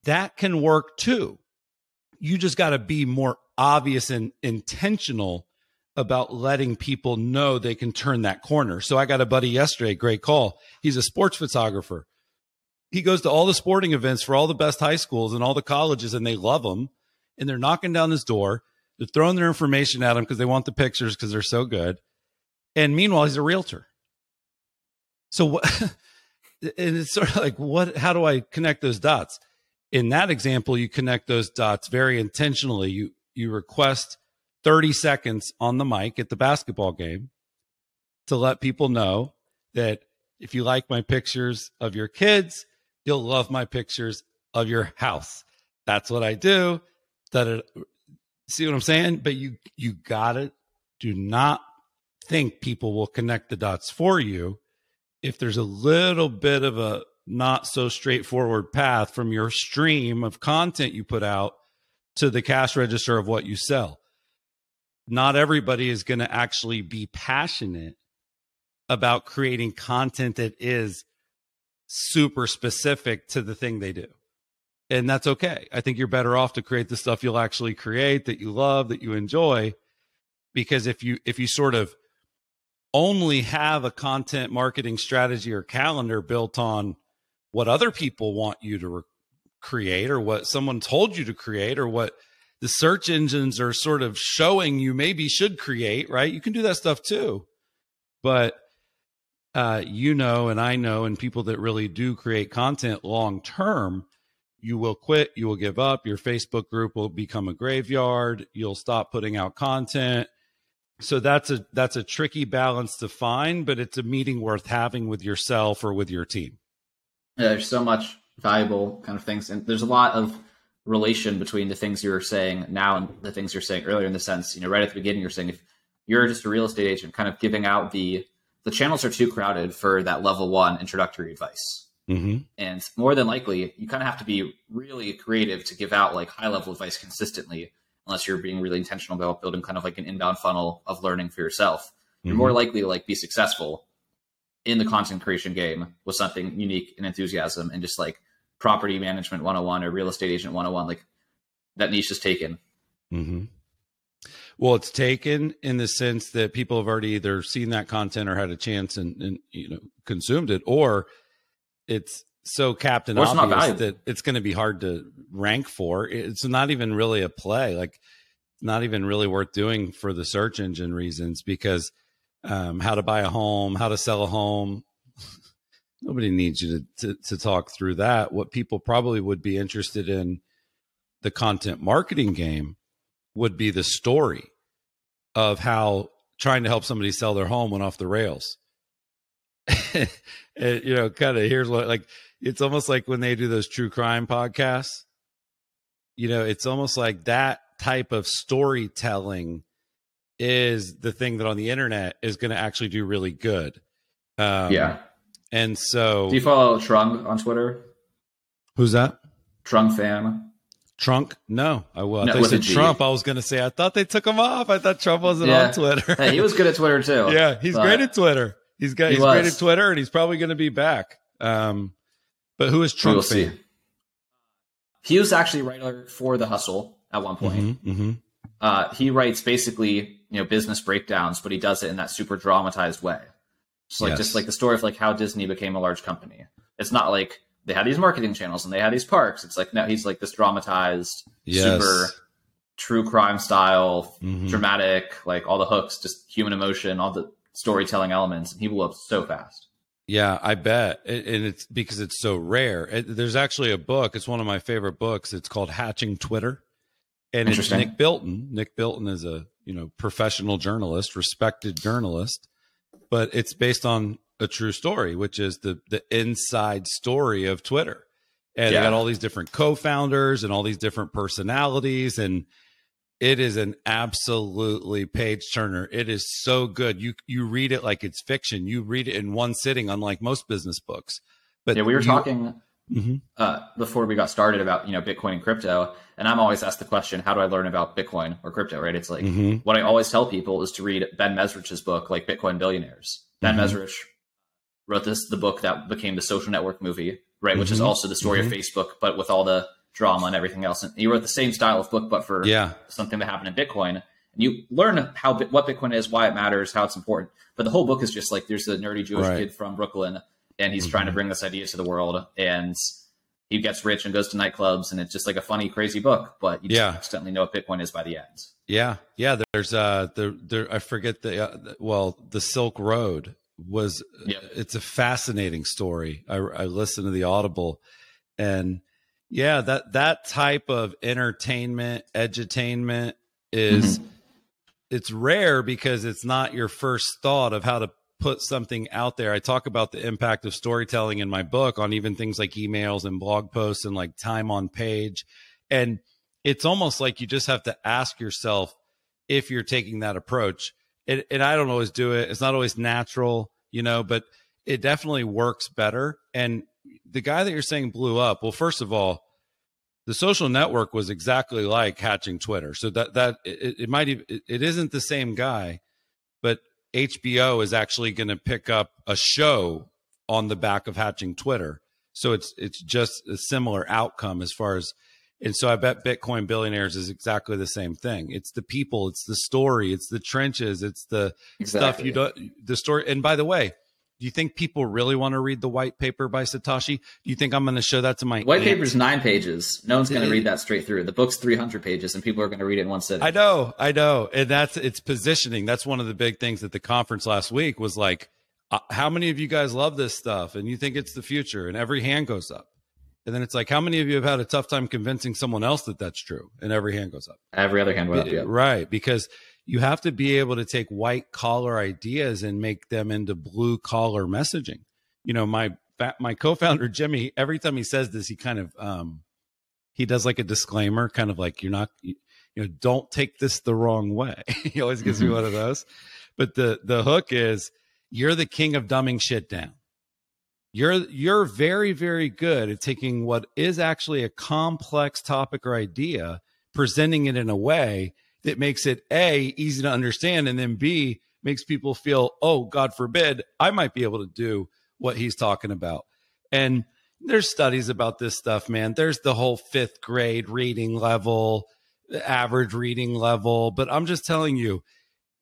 That can work too. You just got to be more obvious and intentional about letting people know they can turn that corner. So I got a buddy yesterday, great call. He's a sports photographer. He goes to all the sporting events for all the best high schools and all the colleges, and they love him. And they're knocking down his door. They're throwing their information at him because they want the pictures because they're so good. And meanwhile, he's a realtor. So what? and it's sort of like what how do i connect those dots in that example you connect those dots very intentionally you you request 30 seconds on the mic at the basketball game to let people know that if you like my pictures of your kids you'll love my pictures of your house. That's what i do. That see what i'm saying? But you you got it do not think people will connect the dots for you if there's a little bit of a not so straightforward path from your stream of content you put out to the cash register of what you sell. Not everybody is going to actually be passionate about creating content that is super specific to the thing they do. And that's okay. I think you're better off to create the stuff you'll actually create that you love, that you enjoy because if you if you sort of only have a content marketing strategy or calendar built on what other people want you to re- create or what someone told you to create or what the search engines are sort of showing you maybe should create, right? You can do that stuff too. But uh, you know, and I know, and people that really do create content long term, you will quit, you will give up, your Facebook group will become a graveyard, you'll stop putting out content. So that's a that's a tricky balance to find, but it's a meeting worth having with yourself or with your team. Yeah, there's so much valuable kind of things, and there's a lot of relation between the things you're saying now and the things you're saying earlier. In the sense, you know, right at the beginning, you're saying if you're just a real estate agent, kind of giving out the the channels are too crowded for that level one introductory advice. Mm-hmm. And more than likely, you kind of have to be really creative to give out like high level advice consistently, unless you're being really intentional about building kind of like an inbound funnel of learning for yourself. Mm-hmm. You're more likely to like be successful in the content creation game with something unique and enthusiasm and just like property management 101 or real estate agent 101. Like that niche is taken. Mm-hmm. Well, it's taken in the sense that people have already either seen that content or had a chance and, and you know consumed it, or it's so captain it's obvious that it's going to be hard to rank for. It's not even really a play. Like, not even really worth doing for the search engine reasons because um, how to buy a home, how to sell a home. Nobody needs you to, to, to talk through that. What people probably would be interested in the content marketing game would be the story of how trying to help somebody sell their home went off the rails. and, you know, kind of here's what like it's almost like when they do those true crime podcasts. You know, it's almost like that type of storytelling is the thing that on the internet is going to actually do really good. Um, yeah. And so, do you follow Trung on Twitter? Who's that? Trung Phan. Trunk? No, I will. No, I said Trump. I was going to say I thought they took him off. I thought Trump wasn't yeah. on Twitter. hey, he was good at Twitter too. yeah, he's great at Twitter. He's got he he's was. great at Twitter, and he's probably going to be back. Um, but who is Trump? We'll see. He was actually writer for The Hustle at one point. Mm-hmm, mm-hmm. Uh, he writes basically you know business breakdowns, but he does it in that super dramatized way. Just like yes. just like the story of like how Disney became a large company. It's not like they had these marketing channels and they had these parks. It's like no, he's like this dramatized, yes. super true crime style, mm-hmm. dramatic, like all the hooks, just human emotion, all the storytelling elements, and he blew up so fast. Yeah, I bet, and it's because it's so rare. There's actually a book. It's one of my favorite books. It's called Hatching Twitter, and it's Nick Bilton. Nick Bilton is a you know professional journalist, respected journalist, but it's based on a true story, which is the the inside story of Twitter. And yeah. they got all these different co-founders and all these different personalities and it is an absolutely page turner. It is so good. You you read it like it's fiction. You read it in one sitting, unlike most business books. But yeah, we were you, talking mm-hmm. uh, before we got started about you know Bitcoin and crypto, and I'm always asked the question, how do I learn about Bitcoin or crypto? Right? It's like mm-hmm. what I always tell people is to read Ben Mezrich's book, like Bitcoin Billionaires. Ben mm-hmm. Mezrich wrote this the book that became the Social Network movie, right? Mm-hmm. Which is mm-hmm. also the story mm-hmm. of Facebook, but with all the drama and everything else. And he wrote the same style of book, but for yeah. something that happened in Bitcoin. And you learn how what Bitcoin is, why it matters, how it's important. But the whole book is just like there's a nerdy Jewish right. kid from Brooklyn, and he's mm-hmm. trying to bring this idea to the world, and he gets rich and goes to nightclubs, and it's just like a funny, crazy book. But you yeah. accidentally know what Bitcoin is by the end. Yeah, yeah. There's uh, there, there. I forget the uh, well, the Silk Road was yep. it's a fascinating story. I, I listened to the Audible, and yeah, that that type of entertainment, edutainment is mm-hmm. it's rare because it's not your first thought of how to put something out there. I talk about the impact of storytelling in my book on even things like emails and blog posts and like time on page. And it's almost like you just have to ask yourself if you're taking that approach and, and I don't always do it. It's not always natural, you know, but it definitely works better. And the guy that you're saying blew up, well, first of all, the social network was exactly like hatching Twitter. So that that it, it might it, it isn't the same guy, but HBO is actually going to pick up a show on the back of hatching Twitter. So it's it's just a similar outcome as far as and so I bet Bitcoin billionaires is exactly the same thing. It's the people, it's the story, it's the trenches, it's the exactly. stuff you don't, the story. And by the way, Do you think people really want to read the white paper by Satoshi? Do you think I'm going to show that to my white paper is nine pages? No one's going to read that straight through. The book's 300 pages, and people are going to read it in one sitting. I know, I know, and that's it's positioning. That's one of the big things at the conference last week was like, uh, how many of you guys love this stuff and you think it's the future? And every hand goes up. And then it's like, how many of you have had a tough time convincing someone else that that's true? And every hand goes up. Every other hand went up. Yeah. Right, because you have to be able to take white collar ideas and make them into blue collar messaging. You know, my my co-founder Jimmy, every time he says this, he kind of um he does like a disclaimer, kind of like you're not you, know, don't take this the wrong way. he always gives mm-hmm. me one of those. But the the hook is you're the king of dumbing shit down. You're you're very very good at taking what is actually a complex topic or idea, presenting it in a way that makes it A, easy to understand, and then B, makes people feel, oh, God forbid, I might be able to do what he's talking about. And there's studies about this stuff, man. There's the whole fifth grade reading level, average reading level. But I'm just telling you,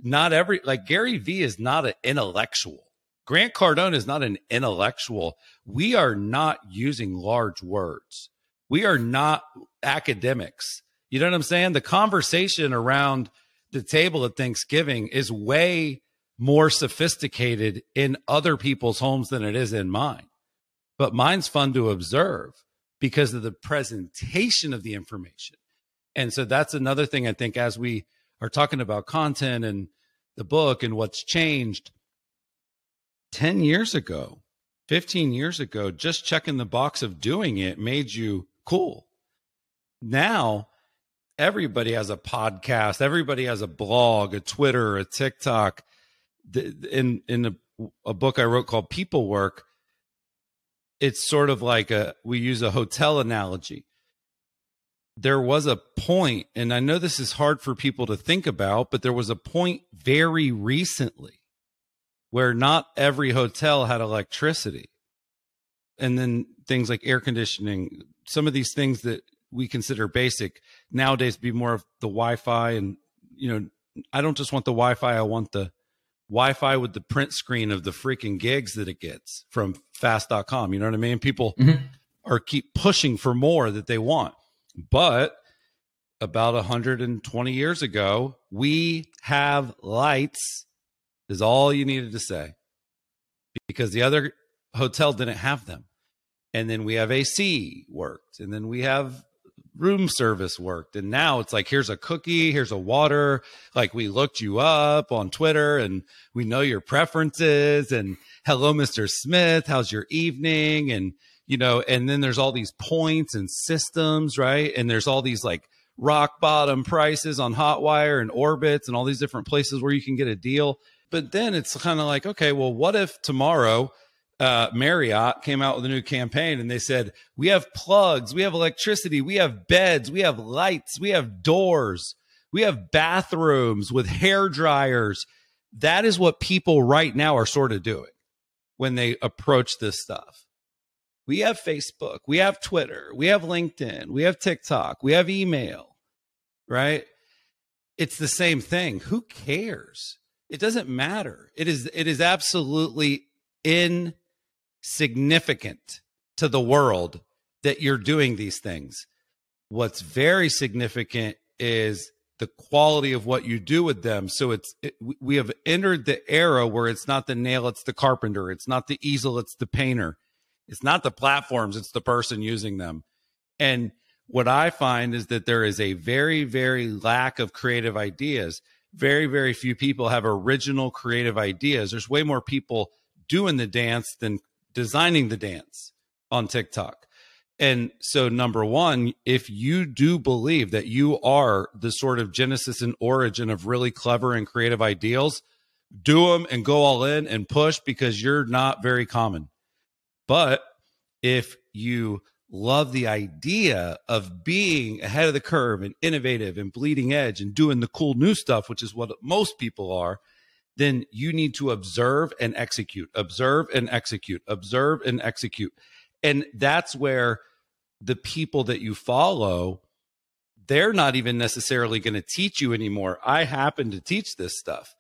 not every, like Gary Vee is not an intellectual. Grant Cardone is not an intellectual. We are not using large words. We are not academics. You know what I'm saying? The conversation around the table at Thanksgiving is way more sophisticated in other people's homes than it is in mine. But mine's fun to observe because of the presentation of the information. And so that's another thing I think as we are talking about content and the book and what's changed 10 years ago, 15 years ago, just checking the box of doing it made you cool. Now everybody has a podcast, everybody has a blog, a Twitter, a TikTok. In in a, a book I wrote called Peoplework, it's sort of like a we use a hotel analogy. There was a point, and I know this is hard for people to think about, but there was a point very recently where not every hotel had electricity. And then things like air conditioning, some of these things that we consider basic nowadays be more of the Wi-Fi and you know I don't just want the Wi-Fi I want the Wi-Fi with the print screen of the freaking gigs that it gets from fast.com you know what I mean people mm-hmm. are keep pushing for more that they want but about 120 years ago we have lights is all you needed to say because the other hotel didn't have them and then we have AC worked, and then we have room service worked. And now it's like, here's a cookie, here's a water. Like we looked you up on Twitter and we know your preferences. And hello, Mr. Smith, how's your evening? And, you know, and then there's all these points and systems, right? And there's all these like rock bottom prices on Hotwire and Orbitz and all these different places where you can get a deal. But then it's kind of like, okay, well, what if tomorrow uh, Marriott came out with a new campaign and they said, We have plugs, we have electricity, we have beds, we have lights, we have doors, we have bathrooms with hair dryers. That is what people right now are sort of doing when they approach this stuff. We have Facebook, we have Twitter, we have LinkedIn, we have TikTok, we have email, right? It's the same thing. Who cares? It doesn't matter. It is it is absolutely insignificant to the world that you're doing these things. What's very significant is the quality of what you do with them. So it's it, we have entered the era where it's not the nail, it's the carpenter, it's not the easel, it's the painter. It's not the platforms, it's the person using them. And what I find is that there is a very very lack of creative ideas. Very very few people have original creative ideas. There's way more people doing the dance than designing the dance on TikTok. And so, number one, if you do believe that you are the sort of genesis and origin of really clever and creative ideals, do them and go all in and push because you're not very common. But if you love the idea of being ahead of the curve and innovative and bleeding edge and doing the cool new stuff, which is what most people are, then you need to observe and execute, observe and execute, observe and execute. And that's where the people that you follow, they're not even necessarily going to teach you anymore. I happen to teach this stuff,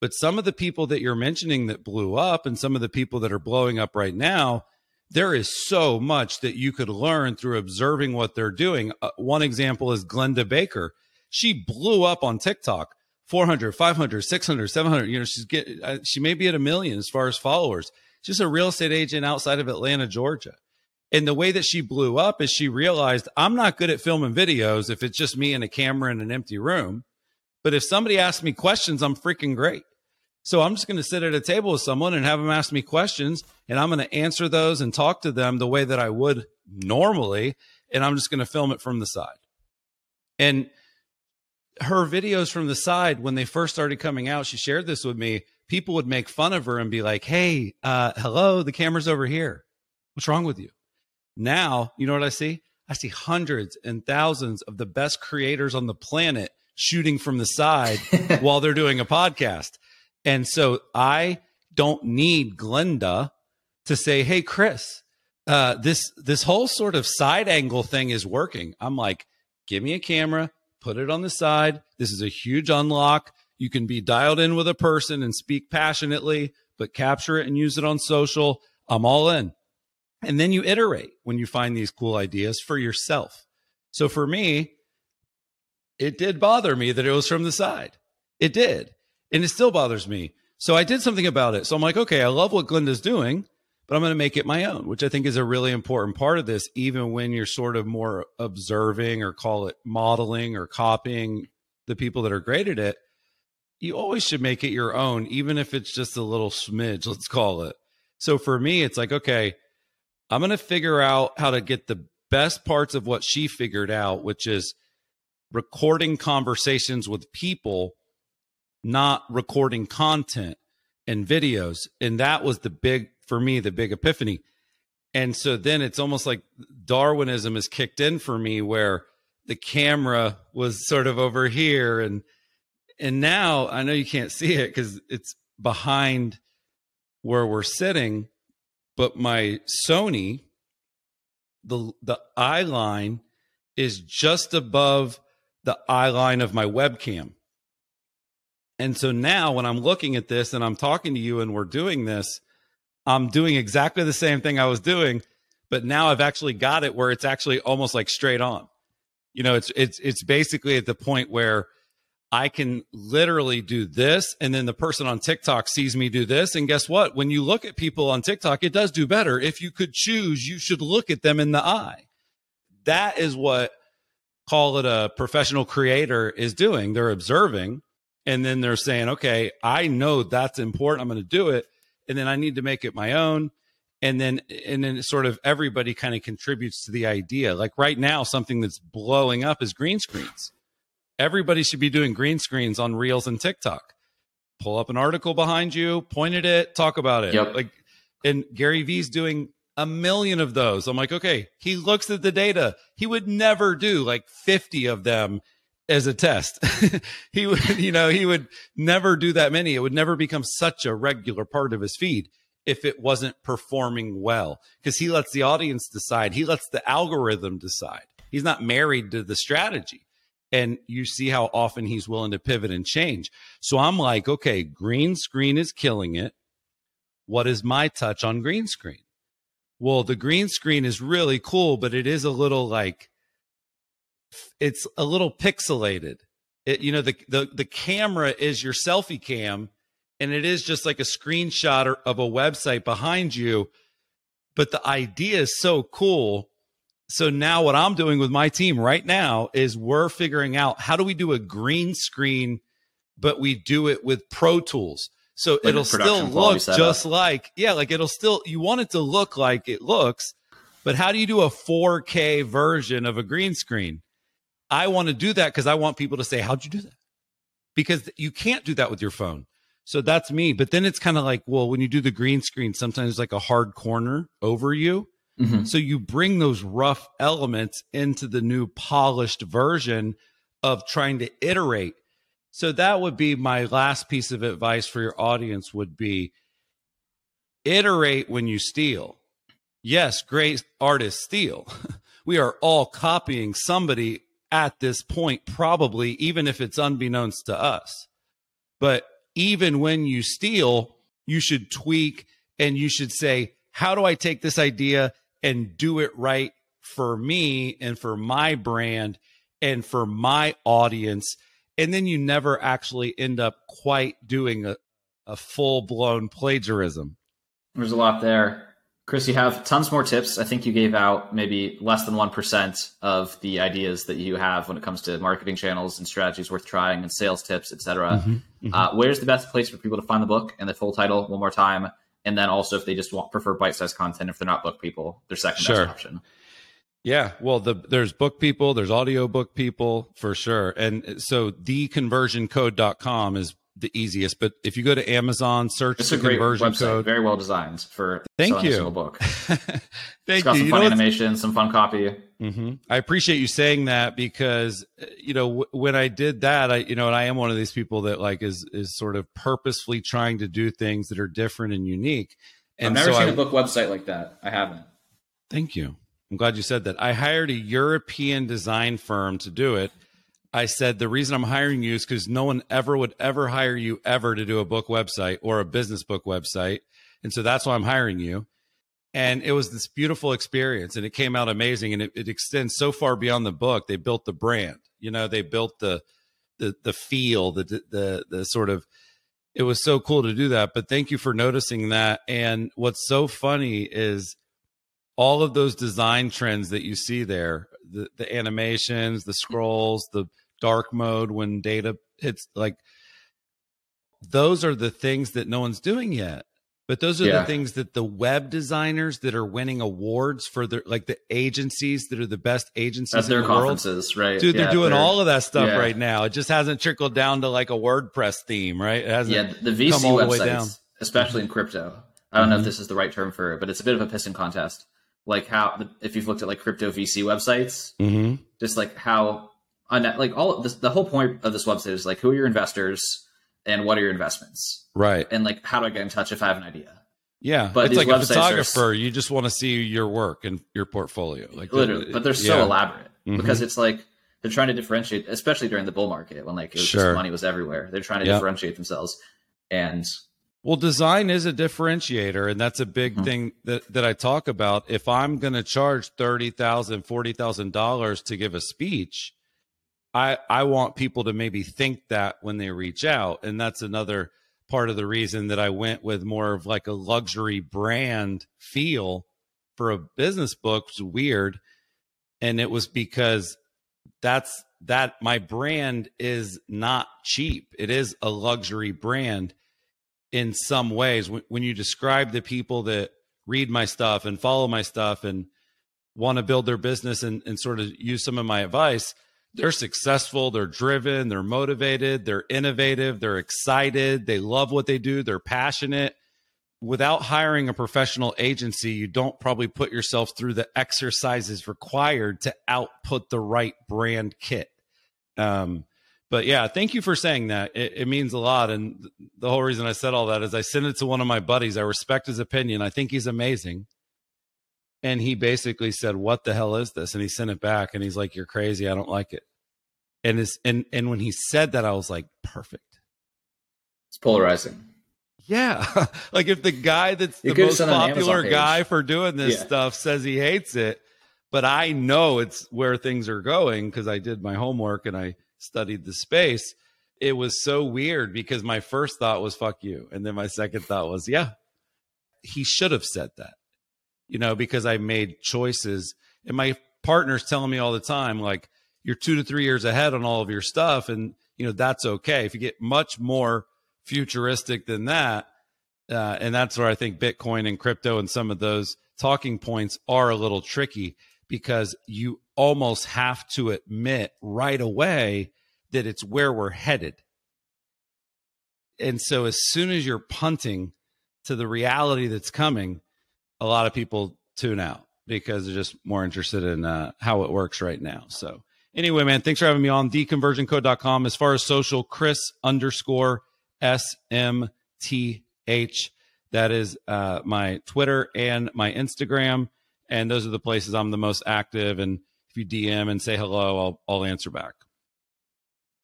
But some of the people that you're mentioning that blew up and some of the people that are blowing up right now, there is so much that you could learn through observing what they're doing. Uh, one example is Glenda Baker. She blew up on TikTok 400, 500, 600, 700. You know, she's get, uh, she may be at a million as far as followers. She's a real estate agent outside of Atlanta, Georgia. And the way that she blew up is she realized I'm not good at filming videos if it's just me and a camera in an empty room. But if somebody asks me questions, I'm freaking great. So I'm just going to sit at a table with someone and have them ask me questions, and I'm going to answer those and talk to them the way that I would normally. And I'm just going to film it from the side. And her videos from the side, when they first started coming out, she shared this with me. People would make fun of her and be like, Hey, uh, hello, the camera's over here. What's wrong with you? Now, you know what I see? I see hundreds and thousands of the best creators on the planet shooting from the side while they're doing a podcast. And so I don't need Glenda to say, "Hey, Chris, uh, this this whole sort of side angle thing is working." I'm like, "Give me a camera, put it on the side. This is a huge unlock. You can be dialed in with a person and speak passionately, but capture it and use it on social. I'm all in." And then you iterate when you find these cool ideas for yourself. So for me, it did bother me that it was from the side. It did. And it still bothers me. So I did something about it. So I'm like, okay, I love what Glenda's doing, but I'm going to make it my own, which I think is a really important part of this, even when you're sort of more observing or call it modeling or copying the people that are great at it. You always should make it your own, even if it's just a little smidge, let's call it. So for me, it's like, okay, I'm going to figure out how to get the best parts of what she figured out, which is recording conversations with people not recording content and videos. And that was the big, for me, the big epiphany. And so then it's almost like Darwinism is kicked in for me where the camera was sort of over here and and now I know you can't see it cuz it's behind where we're sitting but my Sony the the eye line is just above the eye line of my webcam. And so now when I'm looking at this and I'm talking to you and we're doing this, I'm doing exactly the same thing I was doing, but now I've actually got it where it's actually almost like straight on. You know, it's it's it's basically at the point where I can literally do this and then the person on TikTok sees me do this and guess what? When you look at people on TikTok, it does do better. If you could choose, you should look at them in the eye. That is what call it a professional creator is doing. They're observing and then they're saying, okay, I know that's important. I'm going to do it. And then I need to make it my own. And then, and then sort of everybody kind of contributes to the idea. Like right now, something that's blowing up is green screens. Everybody should be doing green screens on Reels and TikTok. Pull up an article behind you, point at it, talk about it. Yep. Like, and Gary Vee's doing a million of those. I'm like, okay, he looks at the data. He would never do like 50 of them as a test. he would, you know, he would never do that many. It would never become such a regular part of his feed if it wasn't performing well because he lets the audience decide. He lets the algorithm decide. He's not married to the strategy. And you see how often he's willing to pivot and change. So I'm like, okay, green screen is killing it. What is my touch on green screen? Well, the green screen is really cool, but it is a little like it's a little pixelated. It, you know, the, the, the camera is your selfie cam and it is just like a screenshot of a website behind you. But the idea is so cool. So now what I'm doing with my team right now is we're figuring out how do we do a green screen, but we do it with Pro Tools. So like it'll still look just like, yeah, like it'll still, you want it to look like it looks, but how do you do a 4K version of a green screen? I want to do that because I want people to say, How'd you do that? Because you can't do that with your phone. So that's me. But then it's kind of like, well, when you do the green screen, sometimes like a hard corner over you. Mm-hmm. So you bring those rough elements into the new polished version of trying to iterate. So that would be my last piece of advice for your audience would be iterate when you steal. Yes, great artists steal. we are all copying somebody at this point, probably, even if it's unbeknownst to us. But even when you steal, you should tweak and you should say, how do I take this idea and do it right for me and for my brand and for my audience? And then you never actually end up quite doing a, a full blown plagiarism. There's a lot there. Chris, you have tons more tips. I think you gave out maybe less than 1% of the ideas that you have when it comes to marketing channels and strategies worth trying and sales tips, etc. Mm-hmm, mm-hmm. uh, where's the best place for people to find the book and the full title one more time? And then also if they just want prefer bite-sized content, if they're not book people, their second sure. best option. Yeah, well, the, there's book people, there's audio book people for sure. And so theconversioncode.com is the easiest. But if you go to Amazon, search it's the conversion code. Very well designed for thank you. A book. Thank it's got you. Some you fun animation, some fun copy. Mm-hmm. I appreciate you saying that because you know w- when I did that, I you know, and I am one of these people that like is is sort of purposefully trying to do things that are different and unique. And I've never so seen I, a book website like that. I haven't. Thank you. I'm glad you said that. I hired a European design firm to do it I said the reason I'm hiring you is because no one ever would ever hire you ever to do a book website or a business book website. And so that's why I'm hiring you. And it was this beautiful experience and it came out amazing. And it, it extends so far beyond the book. They built the brand, you know, they built the the the feel, the the the sort of it was so cool to do that. But thank you for noticing that. And what's so funny is all of those design trends that you see there the, the animations the scrolls the dark mode when data hits like those are the things that no one's doing yet but those are yeah. the things that the web designers that are winning awards for their like the agencies that are the best agencies At their the conferences, world. right? Dude, yeah, they're doing they're, all of that stuff yeah. right now. It just hasn't trickled down to like a WordPress theme, right? It hasn't yeah, the VC websites, especially in crypto. I don't mm-hmm. know if mm-hmm. this is the right term for it, but it's a bit of a pissing contest. Like how if you've looked at like crypto VC websites, mm-hmm. just like how like all this, the whole point of this website is like who are your investors and what are your investments, right? And like how do I get in touch if I have an idea? Yeah, but it's like a photographer. Are, you just want to see your work and your portfolio, like literally. but they're so yeah. elaborate mm-hmm. because it's like they're trying to differentiate, especially during the bull market when like was sure. money was everywhere. They're trying to yep. differentiate themselves, and well, design is a differentiator, and that's a big mm-hmm. thing that, that I talk about. If I'm going to charge thirty thousand, forty thousand dollars $40,000 to give a speech, I I want people to maybe think that when they reach out, and that's another part of the reason that I went with more of like a luxury brand feel for a business book. was weird, and it was because that's that my brand is not cheap. It is a luxury brand in some ways. When, when you describe the people that read my stuff and follow my stuff and want to build their business and, and sort of use some of my advice they're successful, they're driven, they're motivated, they're innovative, they're excited, they love what they do, they're passionate. Without hiring a professional agency, you don't probably put yourself through the exercises required to output the right brand kit. Um, but yeah, thank you for saying that. It, it, means a lot. And the whole reason I said all that is I sent it to one of my buddies. I respect his opinion. I think he's amazing and he basically said, "What the hell is this?" And he sent it back, and he's like, "You're crazy. I don't like it." And it's and and when he said that, I was like, "Perfect." It's polarizing. Yeah, like if the guy that's the most popular guy for doing this yeah. stuff says he hates it, but I know it's where things are going because I did my homework and I studied the space. It was so weird because my first thought was "fuck you," and then my second thought was, "Yeah, he should have said that." you know, because I made choices. And my partner's telling me all the time, like, you're two to three years ahead on all of your stuff. And, you know, that's okay. If you get much more futuristic than that, uh, and that's where I think Bitcoin and crypto and some of those talking points are a little tricky because you almost have to admit right away that it's where we're headed. And so as soon as you're punting to the reality that's coming, a lot of people tune out because they're just more interested in uh, how it works right now. So anyway, man, thanks for having me on theconversioncode.com. As far as social, Chris underscore SMTH. That is uh, my Twitter and my Instagram. And those are the places I'm the most active. And if you DM and say hello, I'll, I'll answer back.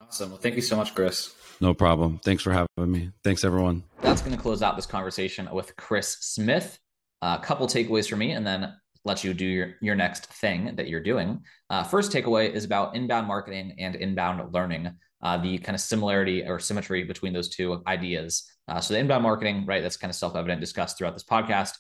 Awesome. Well, thank you so much, Chris. No problem. Thanks for having me. Thanks, everyone. That's going to close out this conversation with Chris Smith. A uh, couple takeaways for me, and then let you do your, your next thing that you're doing. Uh, first takeaway is about inbound marketing and inbound learning, uh, the kind of similarity or symmetry between those two ideas. Uh, so, the inbound marketing, right, that's kind of self evident discussed throughout this podcast.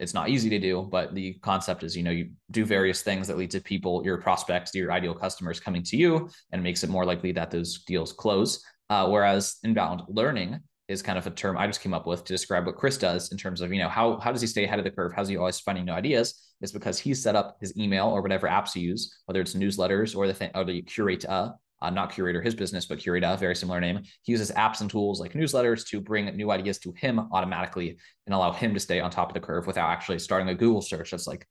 It's not easy to do, but the concept is, you know, you do various things that lead to people, your prospects, your ideal customers coming to you and makes it more likely that those deals close. Uh, whereas inbound learning is kind of a term I just came up with to describe what Chris does in terms of, you know, how how does he stay ahead of the curve? How's he always finding new ideas? Is because he's set up his email or whatever apps you use, whether it's newsletters or the thing or the curate uh, Uh, not Curaytor, his business, but Curata, very similar name. He uses apps and tools like newsletters to bring new ideas to him automatically and allow him to stay on top of the curve without actually starting a Google search that's like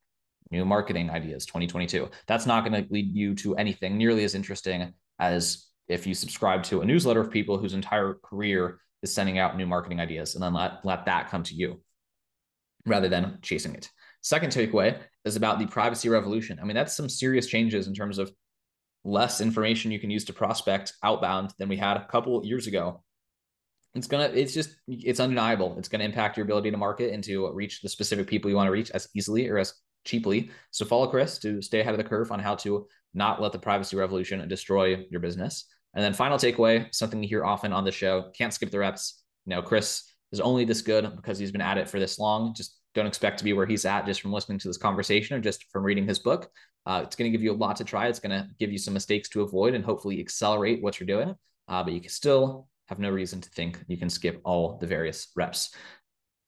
new marketing ideas 2022. That's not going to lead you to anything nearly as interesting as if you subscribe to a newsletter of people whose entire career is sending out new marketing ideas and then let, let that come to you rather than chasing it. Second takeaway is about the privacy revolution. I mean, that's some serious changes in terms of less information you can use to prospect outbound than we had a couple years ago. It's gonna, it's just, it's undeniable. It's gonna impact your ability to market and to reach the specific people you want to reach as easily or as cheaply. So follow Chris to stay ahead of the curve on how to not let the privacy revolution destroy your business. And then final takeaway, something you hear often on the show, can't skip the reps. You know, Chris is only this good because he's been at it for this long. Just don't expect to be where he's at just from listening to this conversation or just from reading his book. Uh, it's going to give you a lot to try. It's going to give you some mistakes to avoid and hopefully accelerate what you're doing. Uh, but you can still have no reason to think you can skip all the various reps.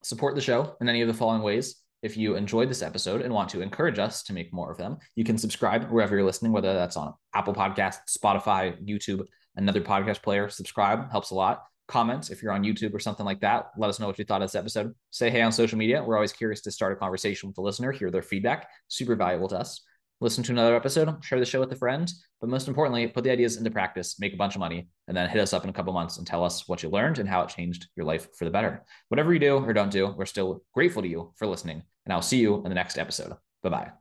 Support the show in any of the following ways. If you enjoyed this episode and want to encourage us to make more of them, you can subscribe wherever you're listening, whether that's on Apple Podcasts, Spotify, YouTube, another podcast player. Subscribe helps a lot. Comment if you're on YouTube or something like that. Let us know what you thought of this episode. Say hey on social media. We're always curious to start a conversation with the listener, hear their feedback. Super valuable to us. Listen to another episode, share the show with a friend, but most importantly, put the ideas into practice, make a bunch of money, and then hit us up in a couple months and tell us what you learned and how it changed your life for the better. Whatever you do or don't do, we're still grateful to you for listening and I'll see you in the next episode. Bye bye.